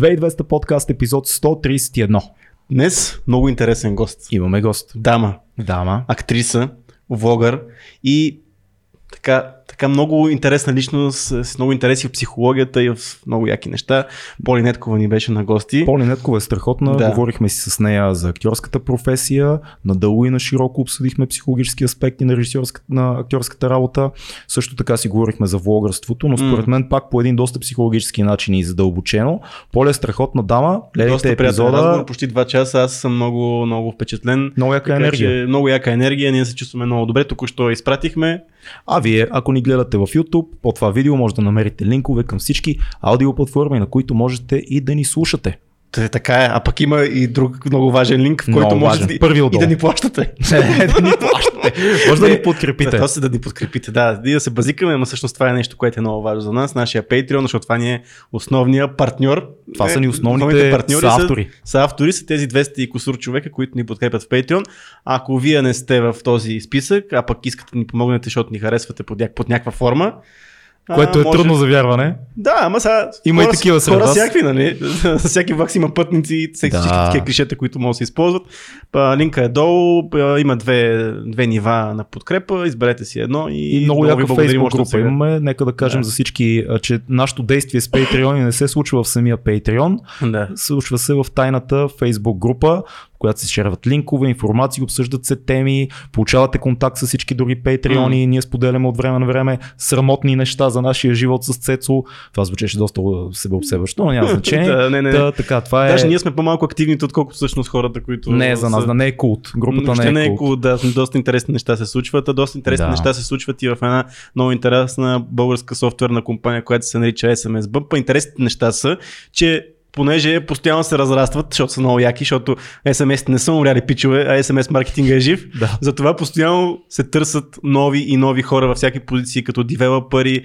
2200 подкаст, епизод 131. Днес много интересен гост. Имаме гост. Дама, Дама. актриса, влогър и така, така много интересна личност, с много интереси в психологията и в много яки неща. Поли Неткова ни беше на гости. Поли Неткова е страхотна. Да. Говорихме си с нея за актьорската професия. Надълго и на широко обсъдихме психологически аспекти на, на актьорската работа. Също така си говорихме за влогърството, но според мен пак по един доста психологически начин и задълбочено. Поли е страхотна дама. Гледайте Доста епизода. разговор, почти 2 часа. Аз съм много, много впечатлен. Много яка Така енергия. Че, много яка енергия, ние се чувстваме много добре. Току-що изпратихме. А вие, ако ни гледате в YouTube, по това видео може да намерите линкове към всички аудиоплатформи, на които можете и да ни слушате. Та, така е. А пък има и друг много важен линк, в Много който важен. можете Първи и да ни плащате. Не, да ни плащате. Може да ни подкрепите. Да, се да ни подкрепите, да. И да се базикаме, но всъщност това е нещо, което е много важно за нас, нашия Patreon, защото това ни е основния партньор. Това са ни Е, основните партньори съавтори. Са, са автори, са тези 200 и кусур човека, които ни подкрепят в Patreon. Ако вие не сте в този списък, а пък искате да ни помогнете, защото ни харесвате под, под някаква форма, а, Което е може- трудно за вярване. Да, ама сега. Има и хора- такива сред Хора вас. всякакви, нали? Всяки вакс има пътници, всеки Да. всички такива клишета, които могат да се използват. Па, линка е долу, има две, две нива на подкрепа, изберете си едно и, И много яка Facebook група сега. имаме. Нека да кажем Да. за всички, а, че нашето действие с Patreon не се случва в самия Patreon. Да. Случва се в тайната Facebook група, която се шерват линкове, информации, обсъждат се теми, получавате контакт с всички други Patreon, ние споделяме от време на време срамотни неща за нашия живот с Цецо. Това звучеше доста себеобсебващо, но няма значение. Да, не, не, не. Та, така, това е... Даже ние сме по-малко активните, отколкото всъщност хората, които. Не за нас, да не е култ. Групата не е не е култ. кул, да, доста интересни неща се случват, а доста интересни Да. неща се случват и в една много интересна българска софтуерна компания, която се нарича SMS Bump. Интересните неща са, че понеже постоянно се разрастват, защото са много яки, защото SMS не са умряли пичове, а SMS маркетинга е жив. Да. Затова постоянно се търсят нови и нови хора във всяки позиции, като девелопери,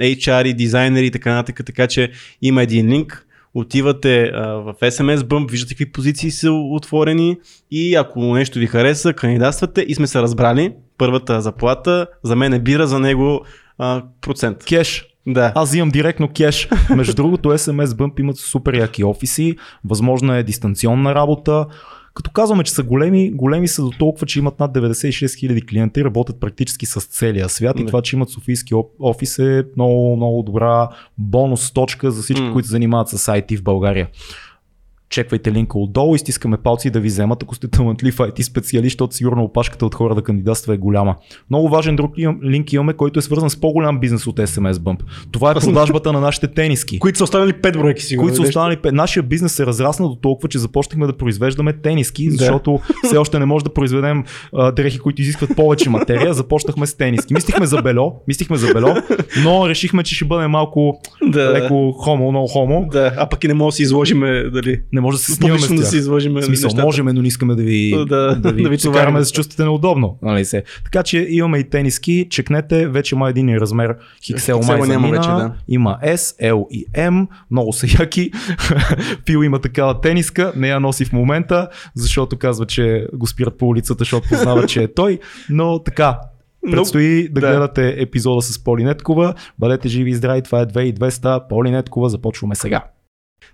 HR, дизайнери и така нататък. Така че има един линк, отивате а, в SMS Bump, виждате какви позиции са отворени и ако нещо ви хареса, кандидатствате и сме се разбрали. Първата заплата за мен е бира, за него а, процент. Кеш. Да. Аз взимам директно кеш. Между другото, SMS Bump имат супер яки офиси, възможна е дистанционна работа. Като казваме, че са големи, големи са до толкова, че имат над 96 000 клиенти, работят практически с целия свят и Да. това, че имат Софийски офис е много, много добра бонус точка за всички, М. които занимават с IT в България. Чеквайте линка отдолу и стискаме палци да ви вземат, ако сте талантлив IT специалист, защото сигурно опашката от хора да кандидатства е голяма. Много важен друг линк имаме, който е свързан с по-голям бизнес от SMS Bump. Това е продажбата на нашите тениски. Които са останали 5 бройки сигурно. които са останали. пе- Нашия бизнес се разрасна до толкова, че започнахме да произвеждаме тениски, Да. защото все още не може да произведем а, дрехи, които изискват повече материя. Започнахме с тениски. Мислихме за бельо, мислихме за бельо, но решихме, че ще бъде малко Да. леко хомо, много хомо. Да, а пък и не може да си изложиме, дали. Не може да се снимаме с Публично да тях. си изложиме В смисъл, нещата. можеме, но не искаме да ви, Да, да ви, да ви се караме да се чувствате неудобно. Нали се. Така че имаме и тениски, чекнете, вече има един размер XL май няма вече, да. има S, L и M, много са яки. Фил има такава тениска, не я носи в момента, защото казва, че го спират по улицата, защото познава, че е той, но така, Предстои да, да. гледате епизода с Поли Неткова. Бъдете живи и здрави, това е 2200. Поли Неткова, започваме сега.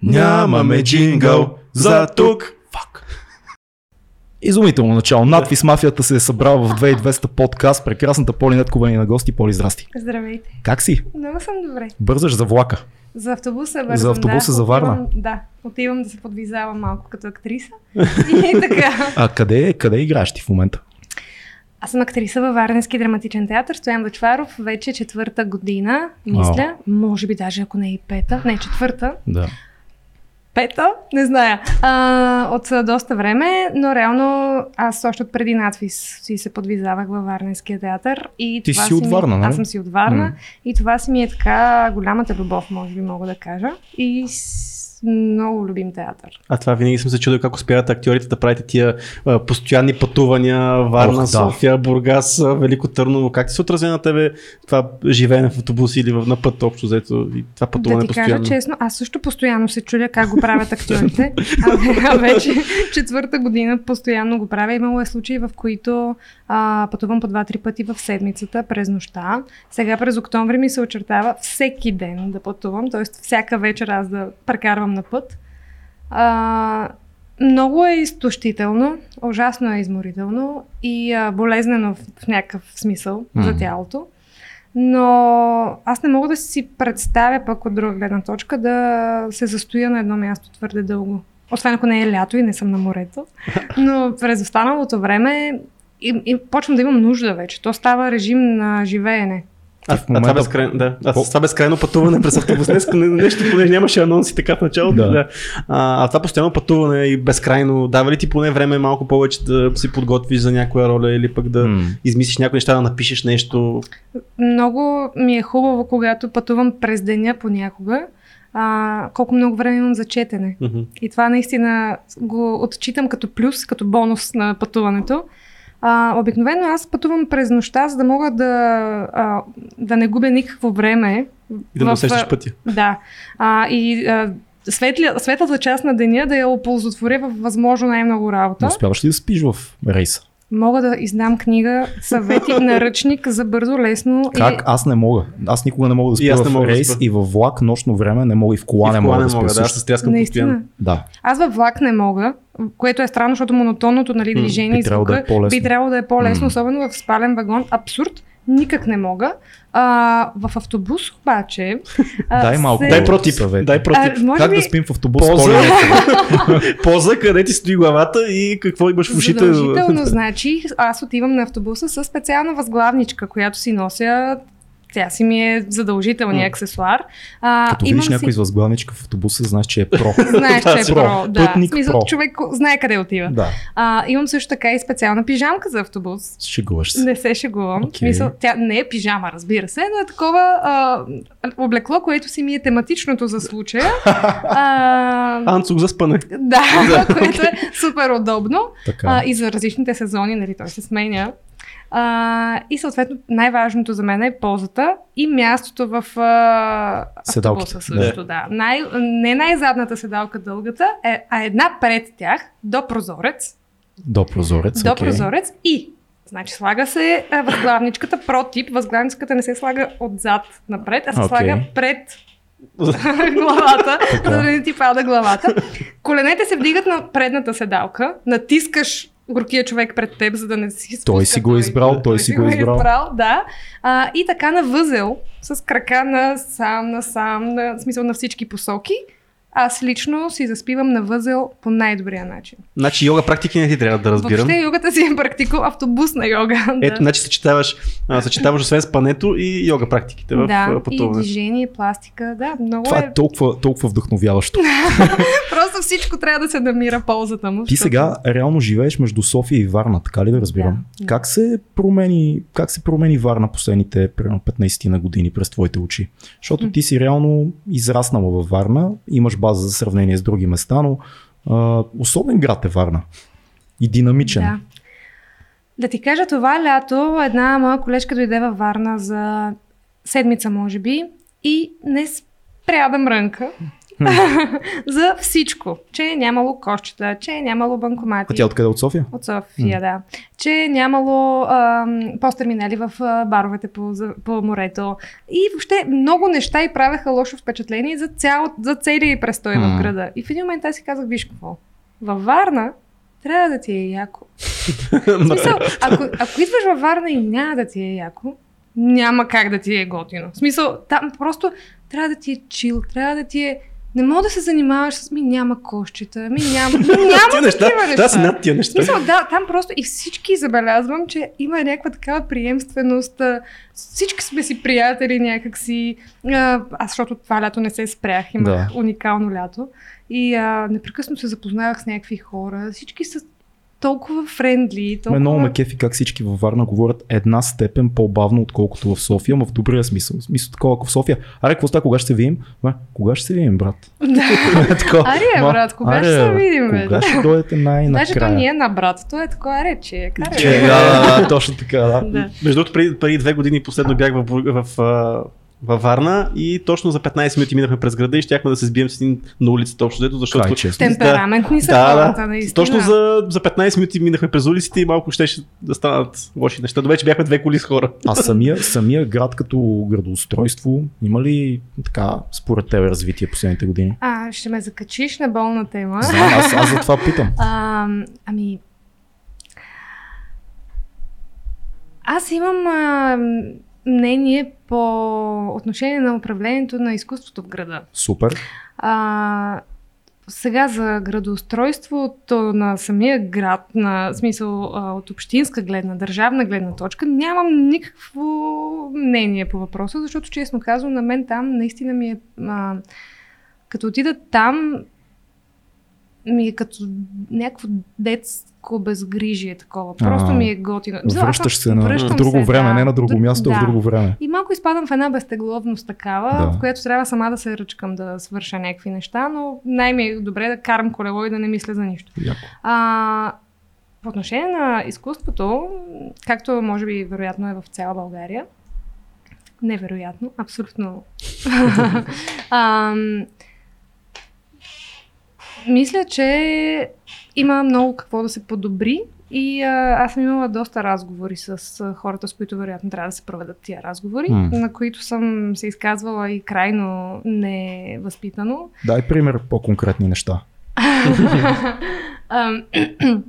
Нямаме джингъл за тук. Фак. Изумително начало. Надвис мафията се е събрала в 2200 подкаст. Прекрасната Поли Неткова ни на гости. Поли, здрасти. Здравейте. Как си? Много съм добре. Бързаш за влака. За автобуса бързам, За автобуса да. за Варна? Отивам, да, отивам да се подвизавам малко като актриса. И така. А къде, къде играеш ти в момента? Аз съм актриса във Варненски драматичен театър, Стоян Бачваров, вече четвърта година, мисля, може би даже ако не и пета, не, четвърта, Да. Пета, не зная, а, от доста време, но реално аз още от преди надвис си се подвизавах във Варненския театър. И Ти това си от ми- Варна, нали? Аз съм си от Варна М. и това си ми е така голямата любов, може би мога да кажа. И много любим театър. А това винаги съм се чудил как успяват актьорите да правите тия а, постоянни пътувания, Варна, Ох, да. София, Бургас, Велико Търново. Как ти се отрази на тебе това живеене в автобус или в, на път общо взето и това пътуване да ти постоянно? кажа честно, аз също постоянно се чудя как го правят актьорите. А, а вече четвърта година постоянно го правя. Имало е случаи, в които а, пътувам по два-три пъти в седмицата през нощта. Сега през октомври ми се очертава всеки ден да пътувам, т.е. всяка вечер аз да прекарвам на път. А, много е изтощително, ужасно е изморително и а, болезнено в, в някакъв смисъл mm. за тялото. Но аз не мога да си представя пък от друга гледна точка да се застоя на едно място твърде дълго. Освен ако не е лято и не съм на морето. Но през останалото време и, и почвам да имам нужда вече. То става режим на живеене. А, в момента... а това, безкрай... да. а това безкрайно пътуване през автобус. Днес нещо, понеже нямаше анонси така в началото. Да. да. А, а това постоянно пътуване и безкрайно, дава ли ти поне време малко повече да си подготвиш за някоя роля или пък да mm. измислиш някои неща, да напишеш нещо? Много ми е хубаво, когато пътувам през деня понякога. А, колко много време имам за четене. Mm-hmm. И това наистина го отчитам като плюс, като бонус на пътуването. А, обикновено аз пътувам през нощта, за да мога да, а, да не губя никакво време. И да в, усещаш пътя. Да. А, и а, светля, светлата част на деня да я оползотворя в възможно най-много работа. Но успяваш ли да спиш в рейса? Мога да издам книга, съвети, наръчник за бързо, лесно. Как? И... Аз не мога. Аз никога не мога да спя в рейс да и в влак нощно време не мога и в кола, и в не мога не да спя. Да, аз се стряскам постоянно. Да. Аз във влак не мога, което е странно, защото монотонното нали, движение би трябвало да е по-лесно. би трябвало да е по-лесно, mm. особено в спален вагон. Абсурд никак не мога. А, в автобус обаче. А, Дай малко. Се... Дай против. Съвет. Дай против. А, как би... да спим в автобус? Поза, Поза, къде ти стои главата и какво имаш в ушите. Задължително, значи, аз отивам на автобуса с специална възглавничка, която си нося тя си ми е задължителният mm. аксесуар. А, Като видиш някой с възглавничка в автобуса, знаеш, че е про. знаеш, че е про, да. Пътник смисъл, про. човек знае къде отива. Да. А, имам също така и специална пижамка за автобус. Шегуваш се. Не се шегувам. Okay. Смисъл, тя не е пижама, разбира се, но е такова а, облекло, което си ми е тематичното за случая. а, Анцук за спане. Да, което е супер удобно. Така. А, и за различните сезони, нали, той се сменя. А, и съответно най-важното за мен е ползата и мястото в а, автобуса също. Да. да. Най, не най-задната седалка дългата, е, а една пред тях до прозорец. До прозорец. До okay. прозорец и Значи слага се възглавничката протип. Възглавничката не се слага отзад напред, а се okay. слага пред главата, за да не ти пада главата. Коленете се вдигат на предната седалка, натискаш горкия човек пред теб, за да не си спуска. Той си го е избрал, той, той си го е избрал. избрал да. А, и така на възел, с крака на сам, на сам, на, смисъл на всички посоки аз лично си заспивам на възел по най-добрия начин. Значи йога практики не ти трябва да разбирам. Въобще йогата си е практико автобусна йога. Ето, да. значи съчетаваш, а, съчетаваш освен спането и йога практиките в да, пътуване. и движение, пластика, да, много Това е... е толкова, толкова вдъхновяващо. Просто всичко трябва да се намира ползата му. Ти сега реално живееш между София и Варна, така ли да разбирам? Да. Как, се промени, как се промени Варна последните примерно 15 на години през твоите очи? Защото ти си реално израснала във Варна, имаш база за сравнение с други места, но а, особен град е Варна. И динамичен. Да. Да ти кажа, това лято една моя колежка дойде във Варна за седмица, може би, и не спря да мрънка. За всичко. Че е нямало кощета, че е нямало банкомати. А тя откъде от София? От София, да. Че е нямало посттерминали в а, баровете по, по морето. И въобще много неща и правеха лошо впечатление за, цял, за целия престой в града. И в един момент аз си казах, виж какво, във Варна трябва да ти е яко. в смисъл, ако, ако идваш във Варна и няма да ти е яко, няма как да ти е готино. В смисъл, там просто трябва да ти е чил, трябва да ти е не мога да се занимаваш с ми няма кощета, ми няма, ми няма неща, неща. Да, си над тия неща. Мисъл, да, там просто и всички забелязвам, че има някаква такава приемственост. Всички сме си приятели някакси. Аз, защото това лято не се спрях, имах да. уникално лято. И а, непрекъснато се запознавах с някакви хора. Всички са толкова френдли. Толкова... Ме много ме кефи как всички във Варна говорят една степен по-бавно, отколкото в София, но в добрия смисъл. В смисъл такова, ако в София. Аре, какво става, кога ще се видим? Ма, кога ще се видим, брат? Да. Аре, брат, кога аре, ще се видим? Кога ще дойдете най-накрая? Даже то не е на брат, то е такова, аре, че е. Да, да, точно така, да. да. Между другото, преди, преди две години последно бях в, в, в във Варна и точно за 15 минути минахме през града и щяхме да се сбием с един на улицата общо, дето, защото... Край, честно. Темпераментни са Да, хората, да. наистина. Точно за, за 15 минути минахме през улиците и малко ще да станат лоши неща. До вече бяхме две коли с хора. А самия, самия град като градоустройство има ли така според тебе развитие последните години? А, ще ме закачиш на болна тема. Знам, аз, аз за това питам. А, ами. Аз имам а, мнение по отношение на управлението на изкуството в града. Супер. А, сега за градоустройството на самия град, на смисъл от общинска гледна, държавна гледна точка, нямам никакво мнение по въпроса, защото честно казвам, на мен там наистина ми е. А, като отида там, ми е като някакво детско безгрижие такова. Просто А, ми е готино. Връщаш се на друго се, време, да. не на друго място, а в да. друго време. И малко изпадам в една безтегловност такава, Да. в която трябва сама да се ръчкам да свърша някакви неща, но най-ми е добре да карам колело и да не мисля за нищо. Яко. А, по отношение на изкуството, както може би вероятно е в цяла България, невероятно, абсолютно. Ам, мисля, че има много какво да се подобри и а, аз съм имала доста разговори с а, хората, с които вероятно трябва да се проведат тия разговори, М. на които съм се изказвала и крайно невъзпитано. Дай пример по-конкретни неща. Ам,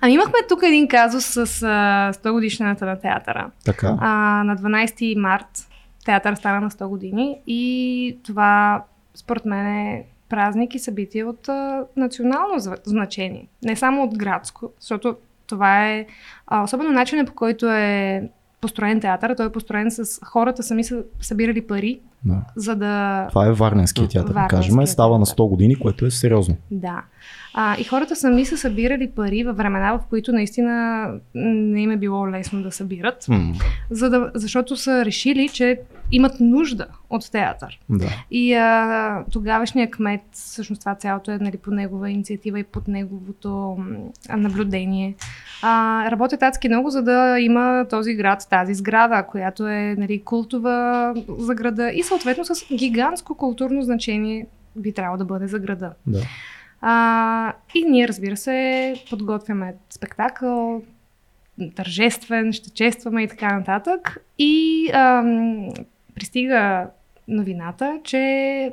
Ами имахме тук един казус с а, 100 годишната на театъра. Така. А, на 12 март театър стана на 100 години и това според мен е празник и събитие от а, национално значение. Не само от градско, защото това е а, особено начинът по който е построен театър. Той е построен с хората сами са събирали пари, Да. за да Това е Варненския театър, да кажем. Става на театър. 100 години, което е сериозно. Да. А, и хората сами са събирали пари във времена, в които наистина не им е било лесно да събират, М, за да, защото са решили, че имат нужда от театър. Да. И а, тогавашният кмет, всъщност това цялото е нали, по негова инициатива и под неговото наблюдение, а, работят адски много, за да има този град, тази сграда, която е нали, култова за града и съответно с гигантско културно значение би трябвало да бъде за града. да. А, и ние, разбира се, подготвяме спектакъл, тържествен, ще честваме и така нататък. И ам, пристига новината, че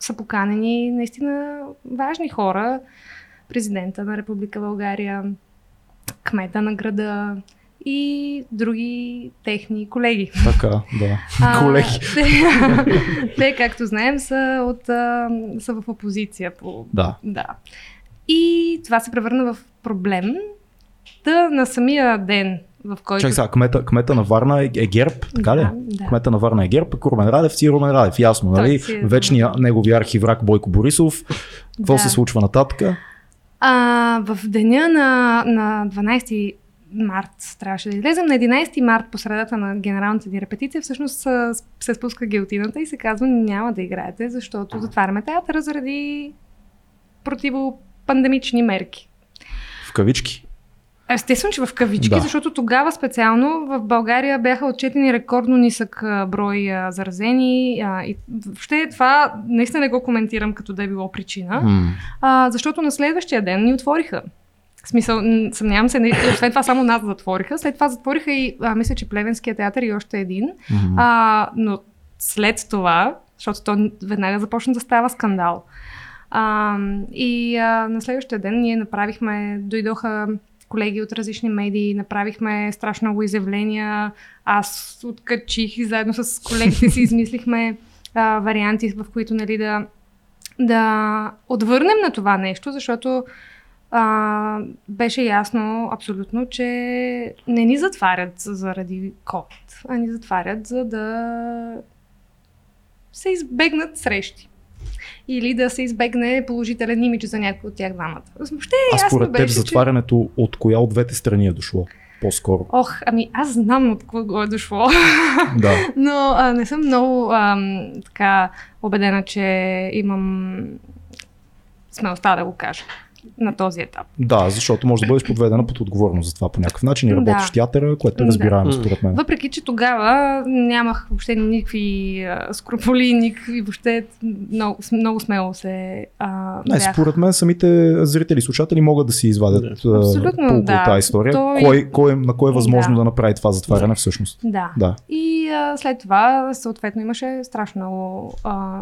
са поканени наистина важни хора. Президента на Република България, кмета на града и други техни колеги. Така, да. А, Колеги. Те, те, както знаем, са, от, са в опозиция. По, Да. да. И това се превърна в проблем. Та на самия ден, в който... Чакай сега, кмета, кмета на Варна е, е ГЕРБ, така ли? Да, да. Кмета на Варна е ГЕРБ, Румен Радев си е Румен Радев, ясно, нали? си е Вечният негови архиврак Бойко Борисов. Какво Да. се случва нататък? А, в деня на, на 12 март трябваше да излезем. На 11 март по средата на генералната ни репетиция всъщност се спуска гилтината и се казва няма да играете, защото затваряме театъра заради противопандемични мерки. В кавички. Естествено, че в кавички, Да. защото тогава специално в България бяха отчетени рекордно нисък брой а, заразени. А, и въобще това наистина не го коментирам като да е било причина, М, а, защото на следващия ден ни отвориха. В смисъл, съмнявам се, не- освен това само нас затвориха. След това затвориха и, а, мисля, че Плевенския театър и още един. м. А, но след това, защото то веднага започна да става скандал. А, и а, на следващия ден ние направихме, дойдоха колеги от различни медии, направихме страшно много изявления. Аз откачих и заедно с колегите си измислихме а, варианти, в които нали, да, да отвърнем на това нещо, защото а, беше ясно абсолютно, че не ни затварят заради COVID, а ни затварят за да се избегнат срещи. Или да се избегне положителен имидж за някой от тях двамата. Въобще А според теб беше, че... затварянето от коя от двете страни е дошло? По-скоро. Ох, ами аз знам от кого е дошло. Да. Но а, не съм много ам, така убедена, че имам смелостта да го кажа. На този етап. Да, защото може да бъдеш подведена под отговорност за това по някакъв начин и работиш Да. театъра, което е разбираемо Да. според мен. Въпреки, че тогава нямах въобще никакви скрупули, никакви въобще много, много смело се а, Не, бях. според мен самите зрители слушатели могат да си извадят Да. Абсолютно, да. тази история. Той- Кой, кой, на кой е възможно да, Да. направи това затваряне всъщност? Да. Да. И а, след това, съответно, имаше страшно много. А,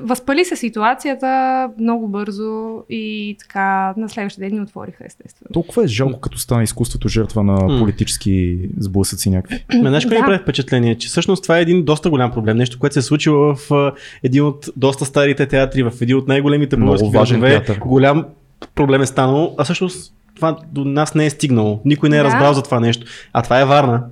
възпали се ситуацията много бързо и така на следващия ден ни отвориха, естествено. Толкова е жалко, като стане изкуството жертва на политически сблъсъци някакви. Ме, знаеш, ми Да. прави впечатление? Че всъщност това е един доста голям проблем. Нещо, което се е случило в един от доста старите театри, в един от най-големите български важен градове. театър. Голям проблем е станал, а всъщност това до нас не е стигнало. Никой не е Да. разбрал за това нещо. А това е Варна.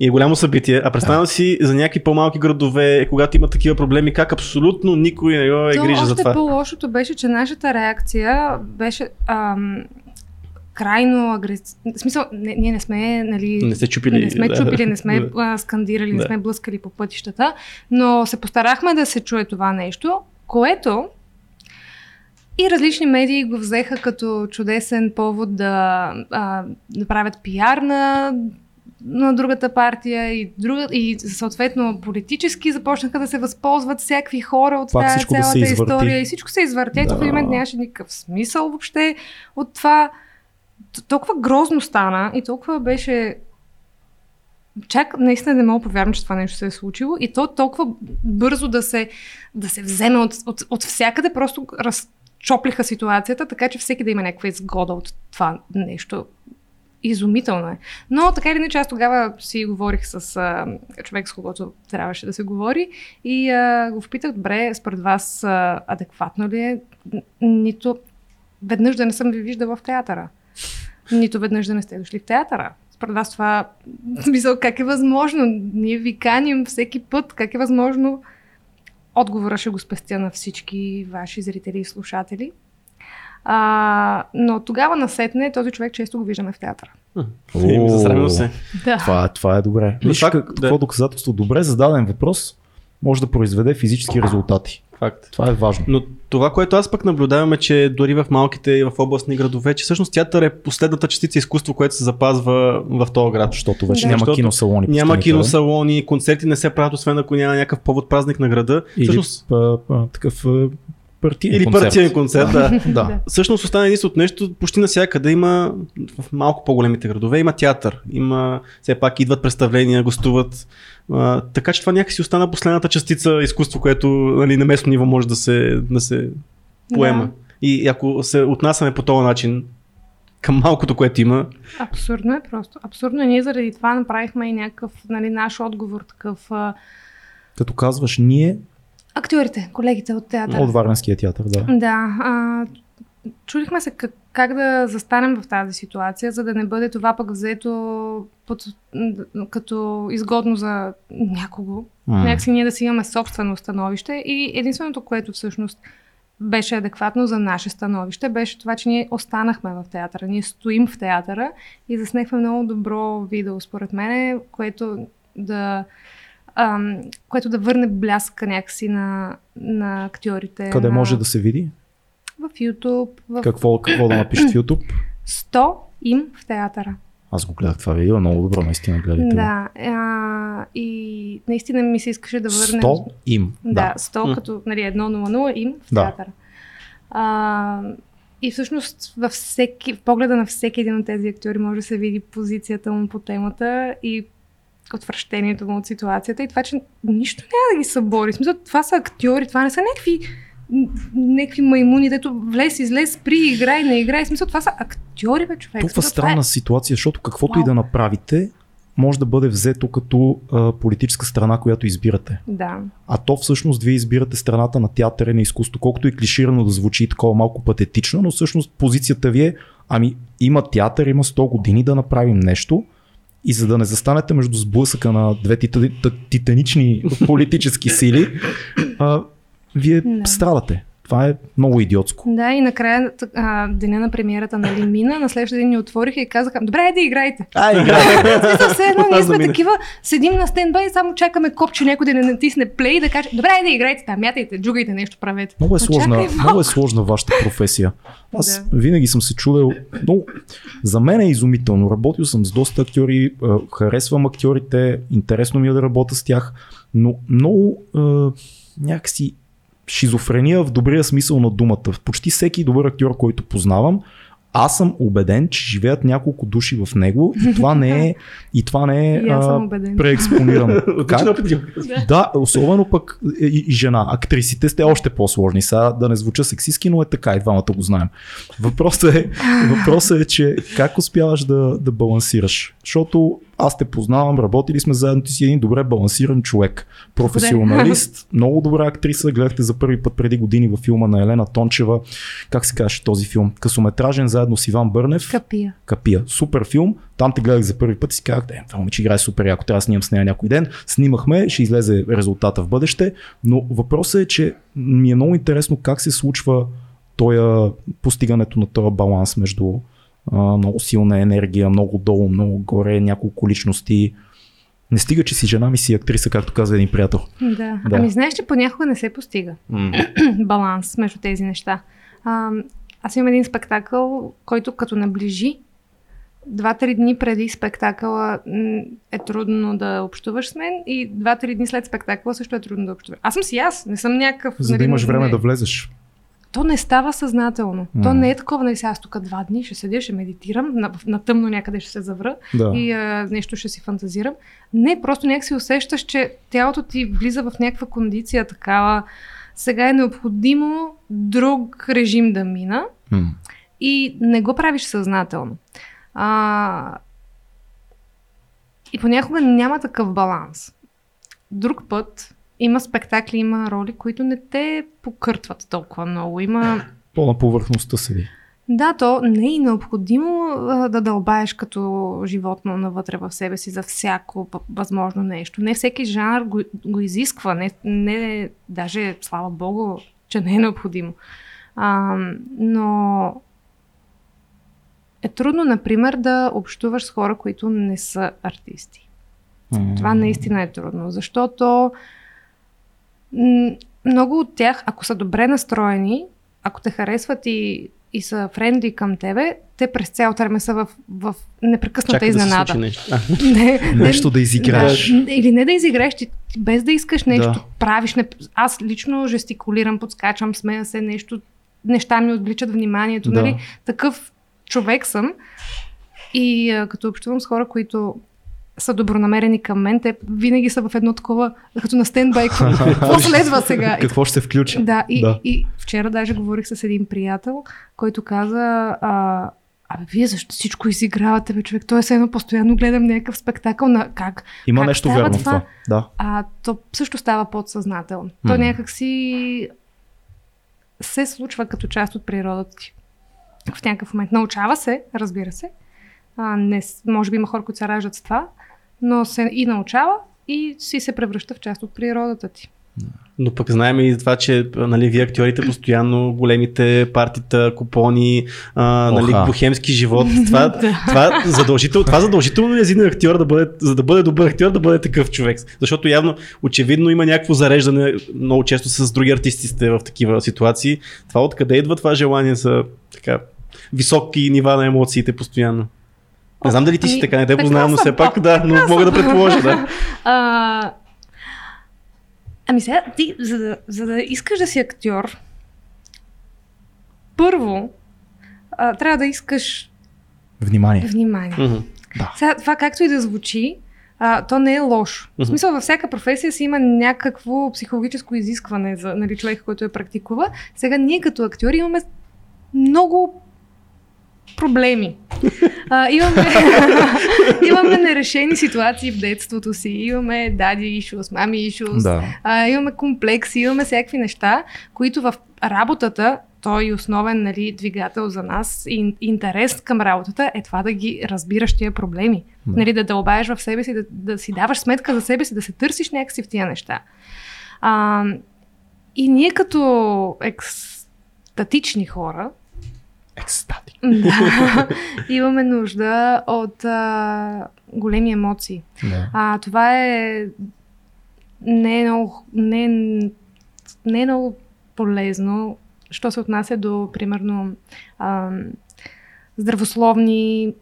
И е голямо събитие. А представя си за някакви по-малки градове, когато има такива проблеми, как абсолютно никой не го е То грижа за още това. по-лошото беше, че нашата реакция беше ам, крайно агресивна. В смисъл, не, ние не сме, нали, Не сте чупили. не сме да. чупили, не сме Да. скандирали, не Да. сме блъскали по пътищата, но се постарахме да се чуе това нещо, което и различни медии го взеха като чудесен повод да, а, да правят пиар на, на другата партия и, друга, и съответно политически започнаха да се възползват всякакви хора от Пак тази да цялата история и всичко се извърти. Ето Да. в един момент нямаше никакъв смисъл въобще от това. Толкова грозно стана и толкова беше чак наистина не мога повярвам, че това нещо се е случило и то толкова бързо да се, да се вземе от, от, от всякъде, просто разчоплиха ситуацията, така че всеки да има някаква изгода от това нещо. Изумително е. Но така или иначе аз тогава си говорих с а, човек, с когото трябваше да се говори и а, го впитах, добре, според вас а, адекватно ли е нито веднъж да не съм ви виждала в театъра, нито веднъж да не сте дошли в театъра. Според вас това, смисъл, как е възможно? Ние ви каним всеки път, как е възможно? Отговора ще го спестя на всички ваши зрители и слушатели. А, но тогава насетне този човек често го виждаме в театъра. Засрамил се. Да. Това, това е добре. Но Виж как, да. какво доказателство. Добре зададен въпрос може да произведе физически резултати. Факт. Това е важно. Но това, което аз пък наблюдавам е, че дори в малките и в областни градове, че всъщност театър е последната частица изкуство, което се запазва в този град. Защото вече Да. няма Защото киносалони. Няма киносалони, концерти не се правят, освен ако няма някакъв повод празник на града. Или Всъщност, такъв партиен или концерт. партиен концерт, да. Да. Всъщност остана единственото нещо, почти навсякъде има, в малко по-големите градове има театър, има, все пак идват представления, гостуват. А, така че това някакси остана последната частица изкуство, което нали, на местно ниво може да се, да се поема. Да. И ако се отнасяме по този начин към малкото, което има, Абсурдно е просто. Абсурдно е. Ние заради това направихме и някакъв нали, наш отговор такъв. Като казваш ние актьорите, колегите от театъра. от Варненския театър, да. Да. А, чудихме се как, как да застанем в тази ситуация, за да не бъде това пък взето под, като изгодно за някого. М. Някакси ние да си имаме собствено становище и единственото, което всъщност беше адекватно за наше становище, беше това, че ние останахме в театъра. Ние стоим в театъра и заснехме много добро видео, според мен, което да, ам, което да върне бляска някакси на, на актьорите. Къде на, може да се види? В YouTube, в Какво, какво да напишеш в YouTube? 100 им в театъра. Аз го гледах това видео, много добро, наистина гледайте. Да. А, и наистина ми се искаше да върнем... 100 им. Да, 100 М. като нали, 100 им в Да. театъра. А, и всъщност във всеки, в погледа на всеки един от тези актьори може да се види позицията му по темата и отвращението му от ситуацията и това, че нищо няма да ги събори. В смисъл, това са актьори, това не са някакви някакви маймуни, дето влез, излез, спри, играй, не играй. В смисъл, това са актьори, бе, човек. Толкова странна е- ситуация, защото каквото и Вау. да направите, може да бъде взето като а, политическа страна, която избирате. Да. А то всъщност вие избирате страната на театъра и на изкуство, колкото и клиширано да звучи и такова малко патетично, но всъщност позицията ви е, ами има театър, има 100 години да направим нещо и за да не застанете между сблъсъка на две титанични политически сили, а, вие Да. страдате. Това е много идиотско. Да, и накрая а, деня на премиерата нали, мина, на следващия ден ни отвориха и казаха, добре, да играйте. Ай, играй! В смисъл, все едно, ние сме такива, седим на стендбай и само чакаме копче някой да не натисне плей и да каже, добре, да играйте там, мятайте, джугайте, нещо правете. Много е, Но сложна, чакай много е сложна вашата професия. Аз Да. винаги съм се чудел. Но за мен е изумително. Работил съм с доста актьори, харесвам актьорите, интересно ми е да работя с тях, но много е, някакси шизофрения в добрия смисъл на думата. Почти всеки добър актьор, който познавам, аз съм убеден, че живеят няколко души в него и това не е, и това не е И а, преекспонирано. Димо. Да, особено пък и, и жена. Актрисите сте още по-сложни. Сега да не звуча сексистски, но е така и двамата го знаем. Въпросът е, въпросът е че как успяваш да, да балансираш? Защото аз те познавам, работили сме заедно, ти си един добре балансиран човек. Професионалист, много добра актриса. Гледахте за първи път преди години във филма на Елена Тончева. Как се казваше този филм? Късометражен заедно с Иван Бърнев. Капия. Капия. Супер филм. Там те гледах за първи път и си казах, е, това момиче играе супер яко, трябва да снимам с нея някой ден. Снимахме, ще излезе резултата в бъдеще, но въпросът е, че ми е много интересно как се случва тоя, постигането на този баланс между а, много силна енергия, много долу, много горе, няколко личности. Не стига, че си жена ми си актриса, както каза един приятел. Да. Да. Ами знаеш, че понякога не се постига М. баланс между тези неща. А, аз имам един спектакъл, който като наближи, два-три дни преди спектакъла е трудно да общуваш с мен и два-три дни след спектакъла също е трудно да общуваш. Аз съм си аз, не съм някакъв... За да нали, имаш време не, да влезеш. То не става съзнателно. То не е такова, нали сега аз тук два дни ще седя, ще медитирам, на, на тъмно някъде ще се завра Да. и а, нещо ще си фантазирам. Не, просто някак си усещаш, че тялото ти влиза в някаква кондиция такава. Сега е необходимо друг режим да мина М. и не го правиш съзнателно. А, и понякога няма такъв баланс. Друг път има спектакли, има роли, които не те покъртват толкова много. Има По-на повърхността седи. да, то не е необходимо а, да дълбаеш като животно навътре в себе си за всяко възможно нещо. Не всеки жанр го, го изисква, не, не даже, слава богу, че не е необходимо. А, но е трудно, например, да общуваш с хора, които не са артисти. М. Това наистина е трудно, защото много от тях, ако са добре настроени, ако те харесват и, и са френдли към тебе, те през цялото време са в, в непрекъсната Чакай да се изненада. случи нещо. А, не, Нещо да изиграеш. Да, или не да изиграеш, ти, ти без да искаш нещо, Да. правиш. Не, аз лично жестикулирам, подскачам, смея се, нещо, неща ми отвличат вниманието. Да. Нали? Такъв човек съм. И а, като общувам с хора, които са добронамерени към мен, те винаги са в едно такова, като на стендбай, какво следва сега? Какво ще се включи? Да, и, Да. и вчера даже говорих с един приятел, който каза, а, абе, вие защо всичко изигравате, бе, човек? Той е все едно постоянно гледам някакъв спектакъл на как? Има Как нещо става верно в това? това. Да. А то също става подсъзнателно. То М. някак си се случва като част от природата ти. В някакъв момент. Научава се, разбира се. А, не, може би има хора, които се раждат с това, но се и научава и си се превръща в част от природата ти. Но пък знаем и това, че нали, вие актьорите постоянно големите партита, купони, а, нали, Оха. бухемски живот. Това, това, задължително, това задължително ли е за един актьор да бъде, за да бъде добър актьор, да бъде такъв човек. Защото явно, очевидно има някакво зареждане, много често с други артисти сте в такива ситуации. Това откъде идва това желание за така високи нива на емоциите постоянно? Не знам дали ти си Ами, така, не те познавам, но все пак да, но мога да предположа, да. А, ами сега, ти, за да, за да искаш да си актьор, първо а, трябва да искаш Внимание. внимание. Мгм. Сега, това както и да звучи, а, то не е лошо. В Мгм. смисъл, във всяка професия си има някакво психологическо изискване за нали, човека, който я практикува. Сега ние като актьори имаме много проблеми. А, имаме, имаме нерешени ситуации в детството си, имаме дади issues, мами issues, Да. а, имаме комплекси, имаме всякакви неща, които в работата, той основен нали, двигател за нас и интерес към работата е това да ги разбираш тия проблеми. Да. Нали, да дълбаеш в себе си, да, да си даваш сметка за себе си, да се търсиш някакси в тия неща. А, и ние като екс, екстатични хора, Екстатик. да, имаме нужда от а, големи емоции. Да. А, това е не е много, не, е- не е много полезно, що се отнася до, примерно, а, здравословни,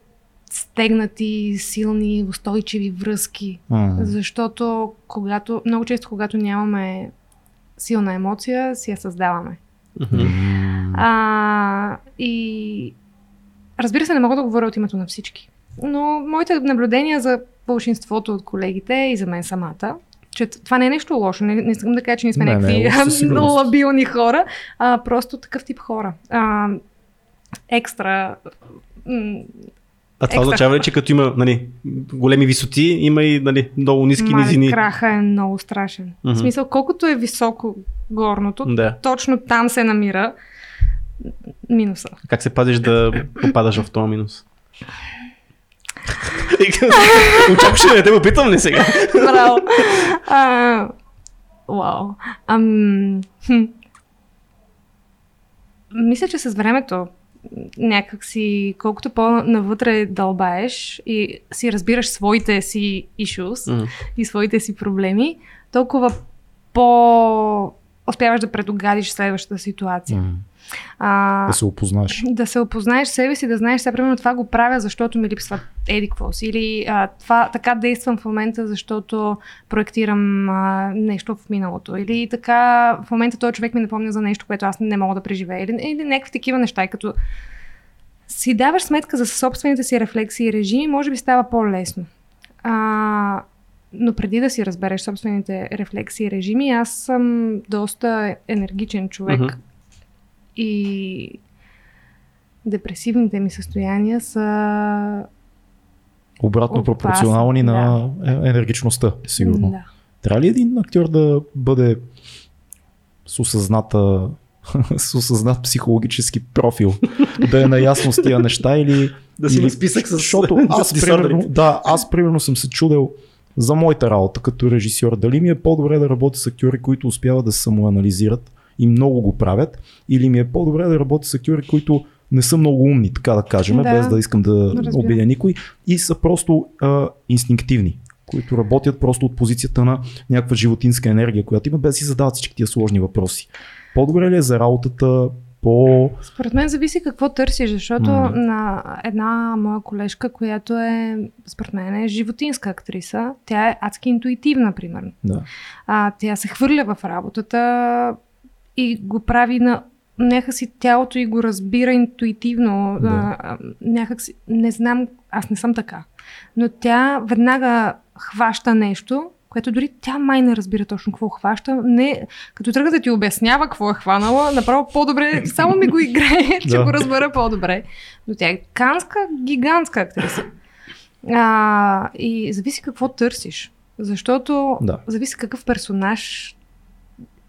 стегнати, силни, устойчиви връзки. М. Защото когато, много често, когато нямаме силна емоция, си я създаваме. Мгм. А, и разбира се, не мога да говоря от името на всички. Но моите наблюдения за большинството от колегите и за мен самата, че това не е нещо лошо. Не, не искам да кажа, че ние сме Не, не някакви сигурност. лабилни хора, а просто такъв тип хора. А, екстра. А това означава ли, че като има нали, големи висоти, има и нали, много ниски мале, низини? краха е много страшен. Мгм. В смисъл, колкото е високо горното, Да. точно там се намира минуса. Как се пазиш да попадаш в този минус? Очакваше да те го питам ли сега? Браво. А, вау. Ам, хм. Мисля, че с времето някак си, колкото по-навътре дълбаеш и си разбираш своите си issues Мгм. и своите си проблеми, толкова по успяваш да предугадиш следващата ситуация. М. А, Да се опознаеш. да се опознаеш себе си, да знаеш, сега примерно това го правя, защото ми липсва еди какво си. Или а, това, така действам в момента, защото проектирам а, нещо в миналото. Или така в момента този човек ми напомня за нещо, което аз не мога да преживея. Или, или някакви такива неща. И като си даваш сметка за собствените си рефлексии и режими, може би става по-лесно. А, но преди да си разбереш собствените рефлексии и режими, аз съм доста енергичен човек. Мгм. И депресивните ми състояния са... Обратно Опасно, пропорционални на е- енергичността, сигурно. Да. Трябва ли един актьор да бъде с осъзната с осъзнат психологически профил, да е наясно с тия неща или... Да си или... списък с Защото аз примерно, да, аз примерно съм се чудел за моята работа като режисьор. Дали ми е по-добре да работя с актьори, които успяват да се самоанализират и много го правят, или ми е по-добре да работя с актьори, които не са много умни, така да кажем, Да. без да искам да Разбирам. обидя никой, и са просто а, инстинктивни които работят просто от позицията на някаква животинска енергия, която имат без да си задават всички тия сложни въпроси. По-добре ли е за работата по... Според мен зависи какво търсиш, защото М. на една моя колежка, която е, според мен, е животинска актриса, тя е адски интуитивна, примерно. Да. А, тя се хвърля в работата и го прави на някакси тялото и го разбира интуитивно. Да. А, а, някакси, не знам, аз не съм така, но тя веднага хваща нещо, което дори тя май не разбира точно какво хваща. Не, като тръгва да ти обяснява какво е хванала, направо по-добре, само ми го играе, че Да. го разбера по-добре. Но тя е канска, гигантска актриса. А, и зависи какво търсиш. Защото Да. зависи какъв персонаж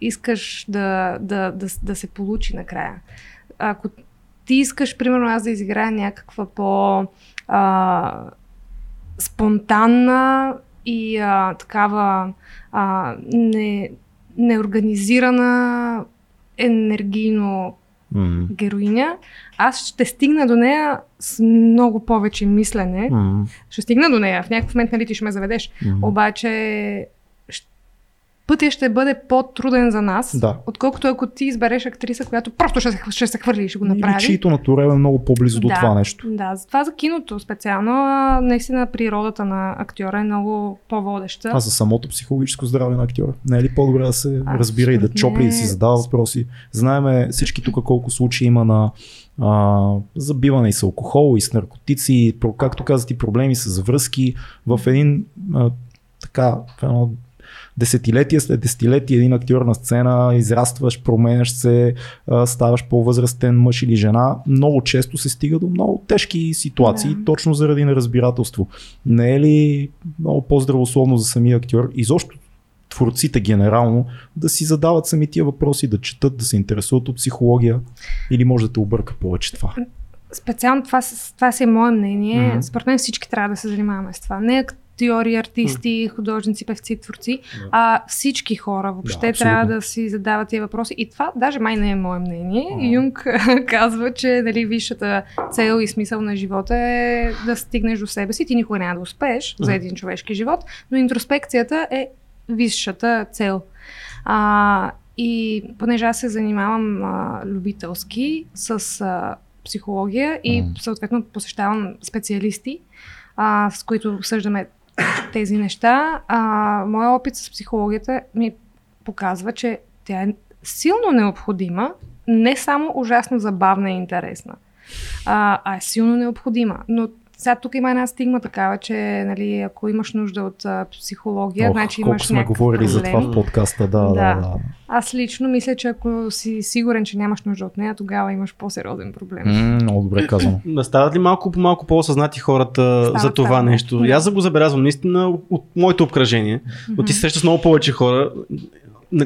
искаш да, да, да, да се получи накрая. Ако ти искаш, примерно, аз да изиграя някаква по а, спонтанна и а, такава а, не, неорганизирана енергийно М. героиня, аз ще стигна до нея с много повече мислене. М. Ще стигна до нея. В някакъв момент, нали, ти ще ме заведеш. М. Обаче пътя ще бъде по-труден за нас, Да. отколкото ако ти избереш актриса, която просто ще ще се хвърли и ще го Или направи. чието натура е много по-близо до Да. това нещо. Да, затова за киното специално, наистина природата на актьора е много по-водеща. А за самото психологическо здраве на актьора. Не е ли по-добре да се А, разбира и да според чопли и си задава въпроси? Знаеме всички тук колко случаи има на а, забиване и с алкохол, и с наркотици, и, както каза ти, проблеми с връзки. В един а, така, в едно десетилетие след десетилетие един актьор на сцена, израстваш, променяш се, ставаш по-възрастен мъж или жена, много често се стига до много тежки ситуации, Да. точно заради неразбирателство. Не е ли много по-здравословно за самия актьор, изобщо творците генерално, да си задават сами тия въпроси, да четат, да се интересуват от психология или може да те обърка повече това? Специално това, това си е мое мнение. Мгм. Според мен всички трябва да се занимаваме с това. Не, ак- актьори, артисти, художници, певци, творци, Да. а всички хора въобще Да, трябва да си задават тия въпроси. И това даже май не е мое мнение. А. Юнг казва, че нали, висшата цел и смисъл на живота е да стигнеш до себе си. Ти никога няма да успееш за Мгм. един човешки живот, но интроспекцията е висшата цел. А, и понеже аз се занимавам а, любителски с а, психология и съответно посещавам специалисти, а, с които обсъждаме тези неща, а, моя опит с психологията ми показва, че тя е силно необходима, не само ужасно забавна и интересна, а, а е силно необходима. Но сега тук има една стигма такава, че нали, ако имаш нужда от а, психология, Ох, значи имаш сме говорили за проблем. това в подкаста, да, да, Да. да. Аз лично мисля, че ако си сигурен, че нямаш нужда от нея, тогава имаш по-сериозен проблем. М, много добре казано. Да стават ли малко по малко по-осъзнати хората Стават, за това стават. нещо? Да. И аз да го забелязвам наистина от моето обкръжение. Но ти се срещаш с много повече хора.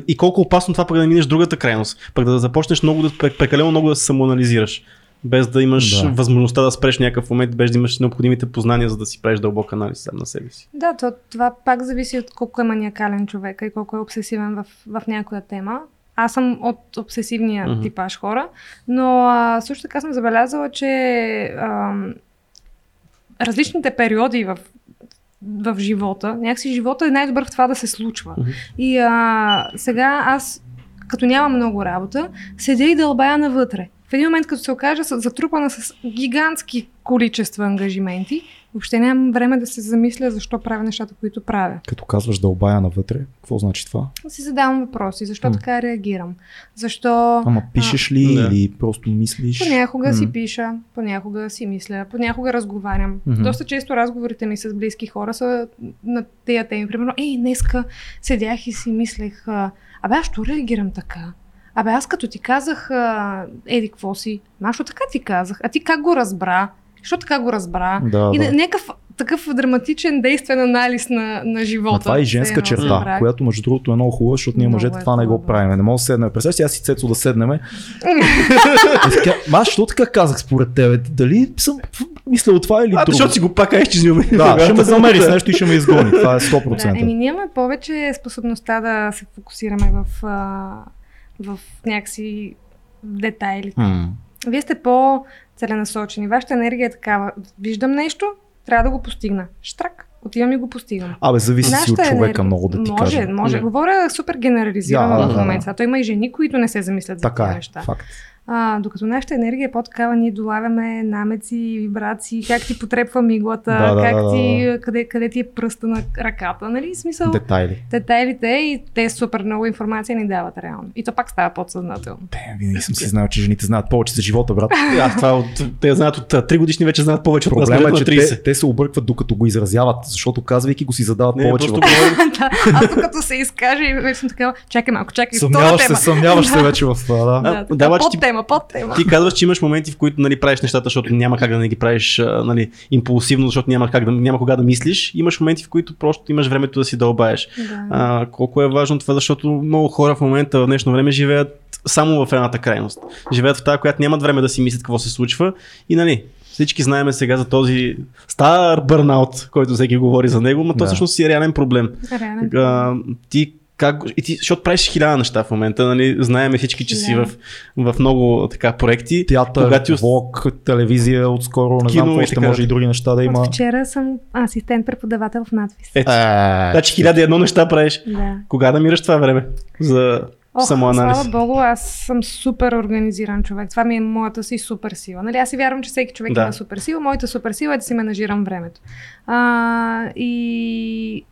И колко опасно това пък да минеш другата крайност. Пък да започнеш много да, прекалено много да се самоанализираш. Без да имаш Да. възможността да спреш някакъв момент, без да имаш необходимите познания, за да си правиш дълбок анализ сам на себе си. Да, то, това пак зависи от колко е маниакален човек и колко е обсесивен в, в някоя тема. Аз съм от обсесивния Мгм. типаж хора, но а, също така съм забелязала, че ам, различните периоди в, в живота, някакси живота е най-добър в това да се случва. Мгм. И а, сега аз, като нямам много работа, седя и дълбая навътре. В един момент, като се окажа затрупана с гигантски количества ангажименти, въобще нямам време да се замисля защо правя нещата, които правя. Като казваш дълбая навътре, какво значи това? Си задавам въпроси, защо М. така реагирам. Защо Ама пишеш ли Да. или просто мислиш? понякога си М. пиша, понякога си мисля, понякога разговарям. Мгм. Доста често разговорите ми с близки хора са на тези теми. Примерно, ей, днеска седях и си мислех, а, абе аз що реагирам така? Абе аз като ти казах, еди, какво си? Ма, що така ти казах? А ти как го разбра? Що така го разбра? Да, и да. някакъв такъв драматичен действен анализ на, на живота. А това е и женска черта, направих. която между другото е много хубава, защото ние Много мъжете е това не го правим. Не мога да седнем. Представяш си, аз и Цецо да така, Ма, аз що така казах според тебе? Дали съм мислил това или А, друго? защото си го пак кажеш, че. Да, ще ме замери с нещо и ще ме изгони. Това е 100%. Да, еми ние имаме повече способността да се фокусираме в, а, в някакси детайлите. М. Вие сте по-целенасочени. Вашата енергия е такава. Виждам нещо, трябва да го постигна. Штрак, отивам и го постигам. Абе, зависи си от Нашата човека енергия- много да ти може, кажа. Може, Да. Говоря супер генерализирано Да, в да, момента. да. А то има и жени, които не се замислят за Така тези е, неща. факт. А, докато нашата енергия е по-такава, ние долавяме намеци, вибрации, как ти потрепва миглата, Да, да, как да, да, ти, къде, къде ти е пръста на ръката, нали? Смисъл, Детайли. детайлите и те супер много информация ни дават реално. И то пак става подсъзнателно. Те, винаги съм си знал, че жените знаят повече за живота, брат. Аз това от, те знаят от 3 годишни вече знаят повече от нас. Проблема е, че 30. те, те се объркват докато го изразяват, защото казвайки го си задават Не, повече въпроси. Да, Аз като се изкаже вече съм такава, чакай малко, чакай, Съмняваш се, съмняваш се вече в това, да. Да, да, ти- тема, под тема. Ти казваш, че имаш моменти, в които нали, правиш нещата, защото няма как да не ги правиш нали, импулсивно, защото няма, как да, няма кога да мислиш. Имаш моменти, в които просто имаш времето да си дълбаеш. Да. А, колко е важно това, защото много хора в момента в днешно време живеят само в едната крайност. Живеят в тази, която нямат време да си мислят какво се случва. И нали, всички знаеме сега за този стар бърнаут, който всеки говори за него, но то Да. всъщност си е реален проблем. Реален. А, ти как, и ти, защото правиш хиляда неща в момента, нали, знаеме всички, че си в, в много така проекти. Театър, Когато влог, телевизия отскоро, не Кино знам какво и ще така може и други неща да има. От вчера съм асистент преподавател в надвис. Ето, значи хиляда едно неща правиш. Да. Кога намираш това време за Ох, самоанализ? слава богу, аз съм супер организиран човек. Това ми е моята си супер сила. Нали, аз си вярвам, че всеки човек Да. има супер сила. Моята супер сила е да си менажирам времето. А, и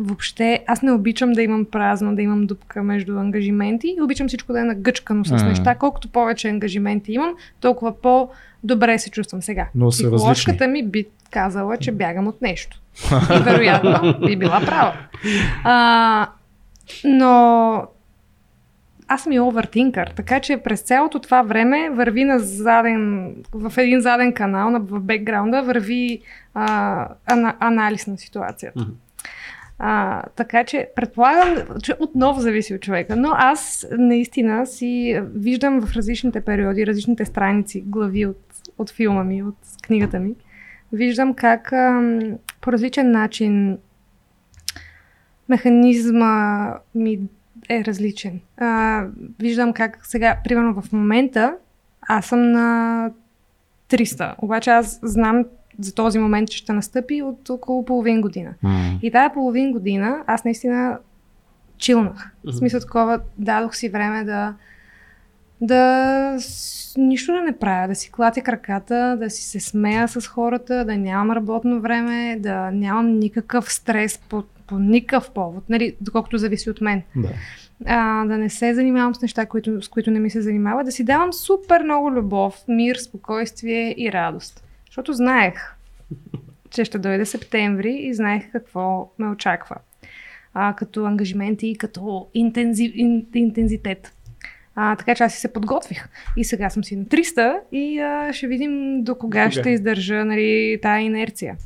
въобще, аз не обичам да имам празно, да имам дупка между ангажименти и обичам всичко да е нагъчкано с неща. Колкото повече ангажименти имам, толкова по-добре се чувствам сега. Но са Психоложката ми би казала, че бягам от нещо. И вероятно би била права. А, но аз съм и овертинкър, така че през цялото това време върви на заден, в един заден канал, на- в бекграунда, върви а, ана, анализ на ситуацията. Мгм. А, така че предполагам, че отново зависи от човека, но аз наистина си виждам в различните периоди, различните страници, глави от, от филма ми, от книгата ми, виждам как ам, по различен начин механизма ми е различен. А, виждам как сега, примерно в момента, аз съм на 300, обаче аз знам за този момент, че ще настъпи от около половин година. М. И тази половин година аз наистина чилнах. В смисъл такова, дадох си време да да с- нищо да не правя, да си клатя краката, да си се смея с хората, да нямам работно време, да нямам никакъв стрес по, по никакъв повод, нали, доколкото зависи от мен. Да. А, да не се занимавам с неща, които, с които не ми се занимава, да си давам супер много любов, мир, спокойствие и радост. Защото знаех, че ще дойде септември и знаех какво ме очаква. А, като ангажименти и като интензи, ин, интензитет. А, така че аз си се подготвих. И сега съм си на 300 и а, ще видим до кога Кога? ще издържа нали, тая инерция.